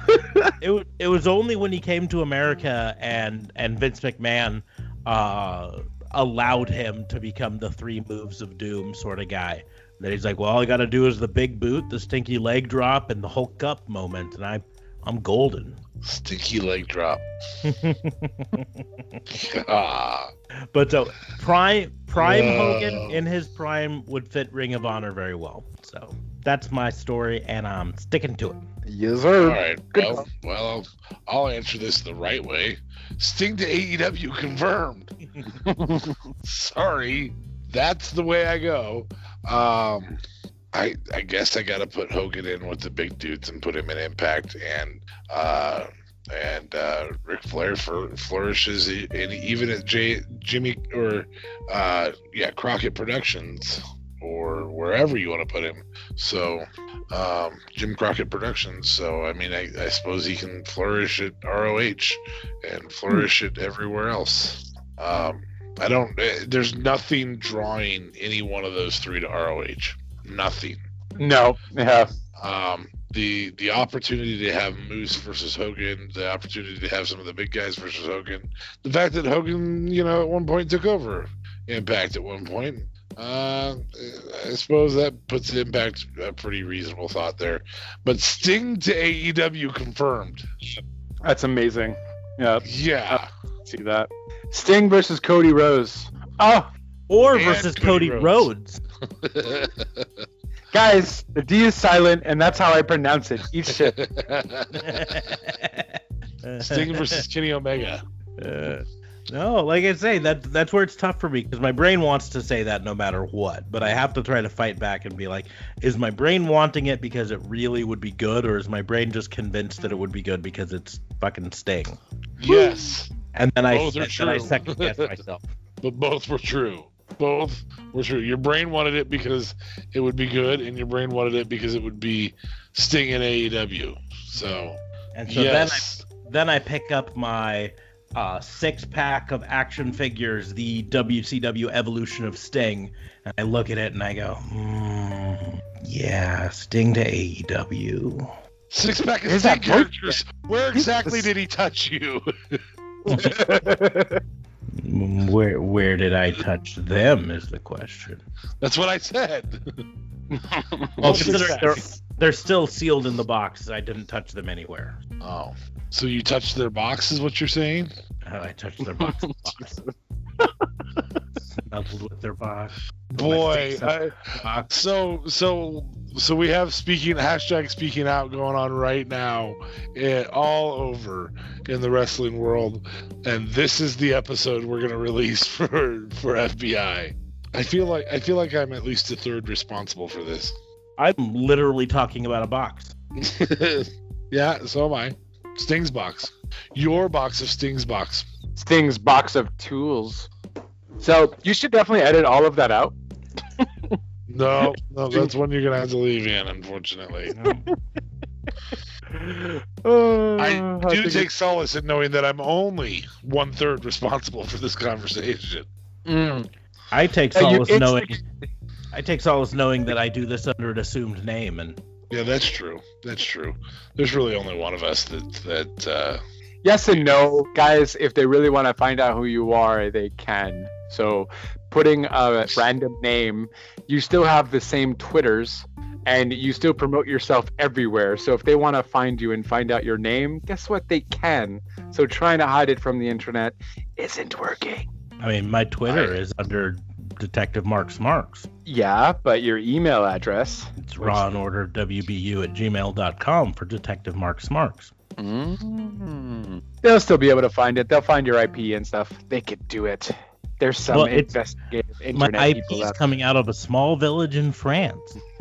It it was only when he came to America and and Vince McMahon uh allowed him to become the three moves of doom sort of guy. That he's like, well, all I got to do is the big boot, the stinky leg drop, and the Hulk up moment, and I I'm golden. Stinky leg drop. [laughs] ah, But so prime prime Whoa. Hogan in his prime would fit Ring of Honor very well. So that's my story, and I'm sticking to it. Yes, sir. right. Good Well, well, I'll, I'll answer this the right way. Sting to AEW confirmed. [laughs] Sorry, that's the way I go. Um, I I guess I got to put Hogan in with the big dudes and put him in Impact and uh and uh Ric Flair for flourishes and even at J, Jimmy or uh yeah Crockett Productions or wherever you want to put him. So um, Jim Crockett Productions. So I mean, I, I suppose he can flourish at ROH and flourish it everywhere else. Um, I don't. eh, There's nothing drawing any one of those three to ROH. Nothing. No. Yeah. Um, the the opportunity to have Moose versus Hogan, the opportunity to have some of the big guys versus Hogan, the fact that Hogan, you know, at one point took over Impact at one point. Uh, I suppose that puts Impact a pretty reasonable thought there. But Sting to AEW confirmed. That's amazing. Yeah. Yeah. See that. Sting versus Cody Rose. Oh, Or And versus Cody Cody Rhodes. Rhodes. [laughs] guys, the D is silent, and that's how I pronounce it. Eat shit. [laughs] Sting versus Kenny Omega. [laughs] Uh, no, like I say, that that's where it's tough for me because my brain wants to say that no matter what, but I have to try to fight back and be like, is my brain wanting it because it really would be good, or is my brain just convinced that it would be good because it's fucking Sting? Yes. And then I are and then I second guess [laughs] myself. but both were true. Both were true. Your brain wanted it because it would be good, and your brain wanted it because it would be Sting in AEW. So, And so yes, then I then I pick up my uh, six pack of action figures, the WCW Evolution of Sting, and I look at it and I go, hmm, yeah, Sting to AEW. six pack of Is Sting that characters. Where exactly did he touch you? Mm, [laughs] Where where did I touch them is the question. That's what I said. [laughs] [laughs] Well, Six considering they're, they're still sealed in the box, I didn't touch them anywhere. Oh, so you touched their box, is what you're saying? Uh, I touched their box. [laughs] Snuggled with their box. Boy, I, box. so so so we have speaking hashtag speaking out going on right now, eh, all over in the wrestling world, and this is the episode we're gonna release [laughs] for for FBI. I feel like I feel like I'm at least a third responsible for this. I'm literally talking about a box. [laughs] yeah, so am I. Sting's box. Your box of Sting's box. Sting's box of tools. So you should definitely edit all of that out. [laughs] No, no, that's one you're gonna have to leave in, unfortunately. [laughs] Uh, I do think take solace in knowing that I'm only one third responsible for this conversation. Mm. I take you solace knowing I take solace knowing that I do this under an assumed name and Yeah, that's true. That's true. There's really only one of us that that uh, Yes and no, guys. If they really want to find out who you are, they can. So, putting a random name, you still have the same Twitters, and you still promote yourself everywhere. So, if they want to find you and find out your name, guess what? They can. So, trying to hide it from the internet isn't working. I mean my Twitter I- is under Detective Marks Marks. Yeah, but your email address. It's raw and order WBU at gmail.com for Detective Marks Marks. Mm. They'll still be able to find it. They'll find your IP and stuff. They could do it. There's some Well, it's- investigative My IP is coming out of a small village in France. [laughs] [laughs]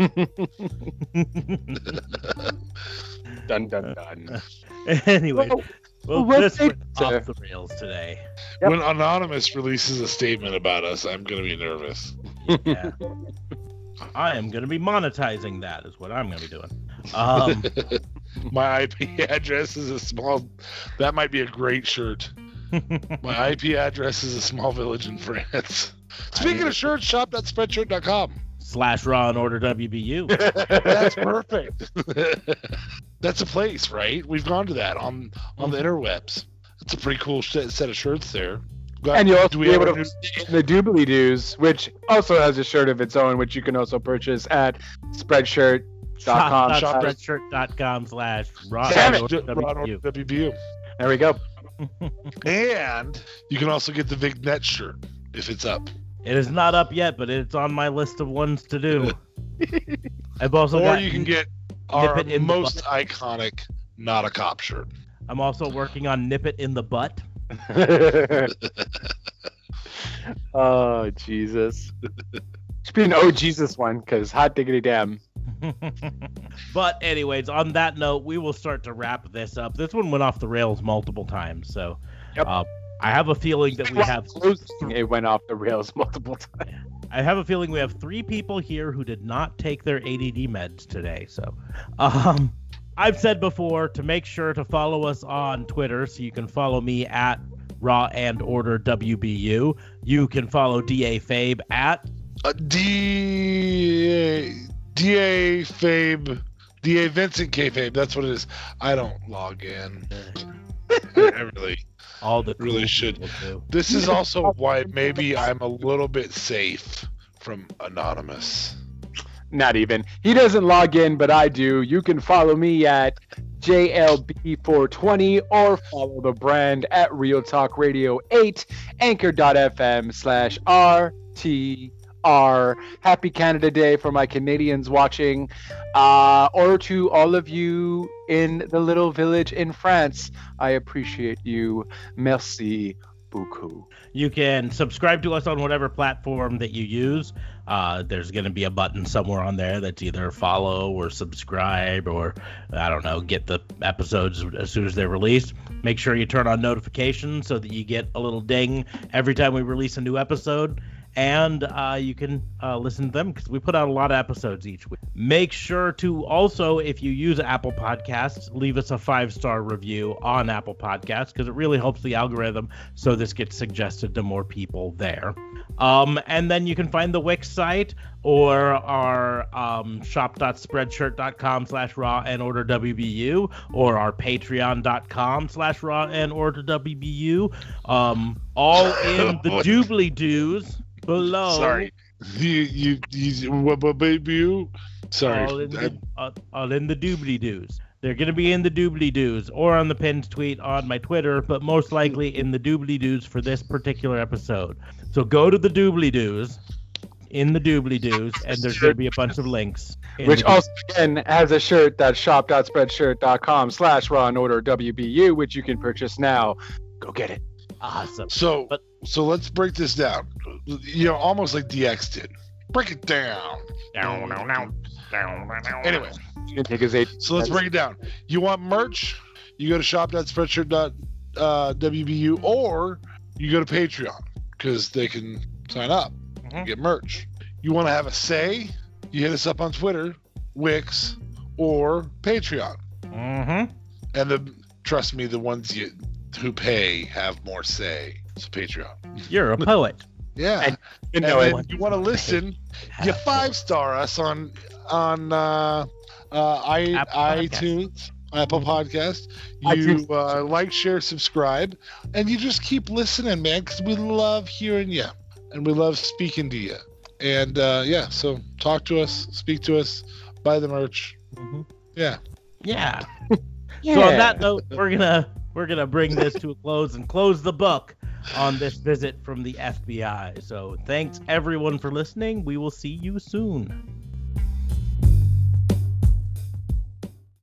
Dun dun dun. [laughs] anyway, Well, well, well, this went off the rails today. Yep. when anonymous releases a statement about us, I'm gonna be nervous. Yeah. I am going to be monetizing that, is what I'm going to be doing. Um, [laughs] My IP address is a small. That might be a great shirt. [laughs] My IP address is a small village in France. Speaking of shirts, shop.spreadshirt.com. slash raw and order WBU. [laughs] That's perfect. [laughs] That's a place, right? We've gone to that on on the mm-hmm. interwebs. It's a pretty cool set, set of shirts there. Got- and you'll also be able to new- in the Doobly Doos, which also has a shirt of its own, which you can also purchase at Spreadshirt. Shop, Shop- spreadshirt.com slash raw and order WBU. WBU. There we go. [laughs] And you can also get the Vignette shirt if it's up. It is not up yet, but it's on my list of ones to do. [laughs] I've also or got, you can get our it in most iconic not a cop shirt. I'm also working on nip it in the butt. [laughs] oh Jesus! Should be an oh Jesus one, because hot diggity damn. [laughs] but anyways, on that note, we will start to wrap this up. This one went off the rails multiple times, so Yep. uh, I have a feeling that we have It went off the rails [laughs] multiple times. I have a feeling we have three people here who did not take their ADD meds today. So, um, I've said before to make sure to follow us on Twitter, so you can follow me at Raw and Order WBU. You can follow Da Fabe at Uh, D DA Fabe DA Vincent K Fabe. That's what it is. I don't log in. [laughs] I, I really. All the Really cool should. This is also why maybe I'm a little bit safe from anonymous. Not even. He doesn't log in, but I do. You can follow me at JLB420 or follow the brand at Real Talk Radio 8, anchor.fm slash RTR. Happy Canada Day for my Canadians watching, uh, or to all of you in the little village in France. I appreciate you. Merci beaucoup. You can subscribe to us on whatever platform that you use. Uh, there's going to be a button somewhere on there that's either follow or subscribe or, I don't know, get the episodes as soon as they're released. Make sure you turn on notifications so that you get a little ding every time we release a new episode. And uh, you can uh, listen to them because we put out a lot of episodes each week. Make sure to also, if you use Apple Podcasts, leave us a five star review on Apple Podcasts because it really helps the algorithm so this gets suggested to more people there. Um, and then you can find the Wix site or our um, shop.spreadshirt.com slash raw and order WBU or our patreon.com slash raw and order WBU. Um, all [laughs] in the doobly doos below. Sorry. You you you what what baby you? Sorry. All in I- the, all in the doobly doos. They're going to be in the doobly doos or on the pinned tweet on my Twitter, but most likely in the doobly doos for this particular episode. So go to the doobly doos in the doobly doos, and there's going to be a bunch of links. Which also again has a shirt that's shop.spreadshirt.com slash raw and order WBU, which you can purchase now. Go get it. awesome. So, But- so let's break this down. You know, almost like DX did. Break it down. Anyway, You can take his eight. so let's break it down. You want merch? You go to shop.spreadshirt.wbu or you go to Patreon because they can sign up Mhm. and get merch. You want to have a say? You hit us up on Twitter, Wix, or Patreon. Mm-hmm. And the trust me, the ones you who pay have more say. So Patreon. You're a poet. Yeah. And- You And know then you want to listen, [laughs] you five star us on on uh, uh, I, Apple iTunes, Apple Podcast. You uh, like, share, subscribe, and you just keep listening, man, because we love hearing you and we love speaking to you. And uh, yeah, so talk to us, speak to us, buy the merch. Mhm. Yeah. Yeah. Yeah. So on that [laughs] note, we're gonna we're gonna bring this to a close and close the book on this visit from the FBI. So thanks everyone for listening. We will see you soon.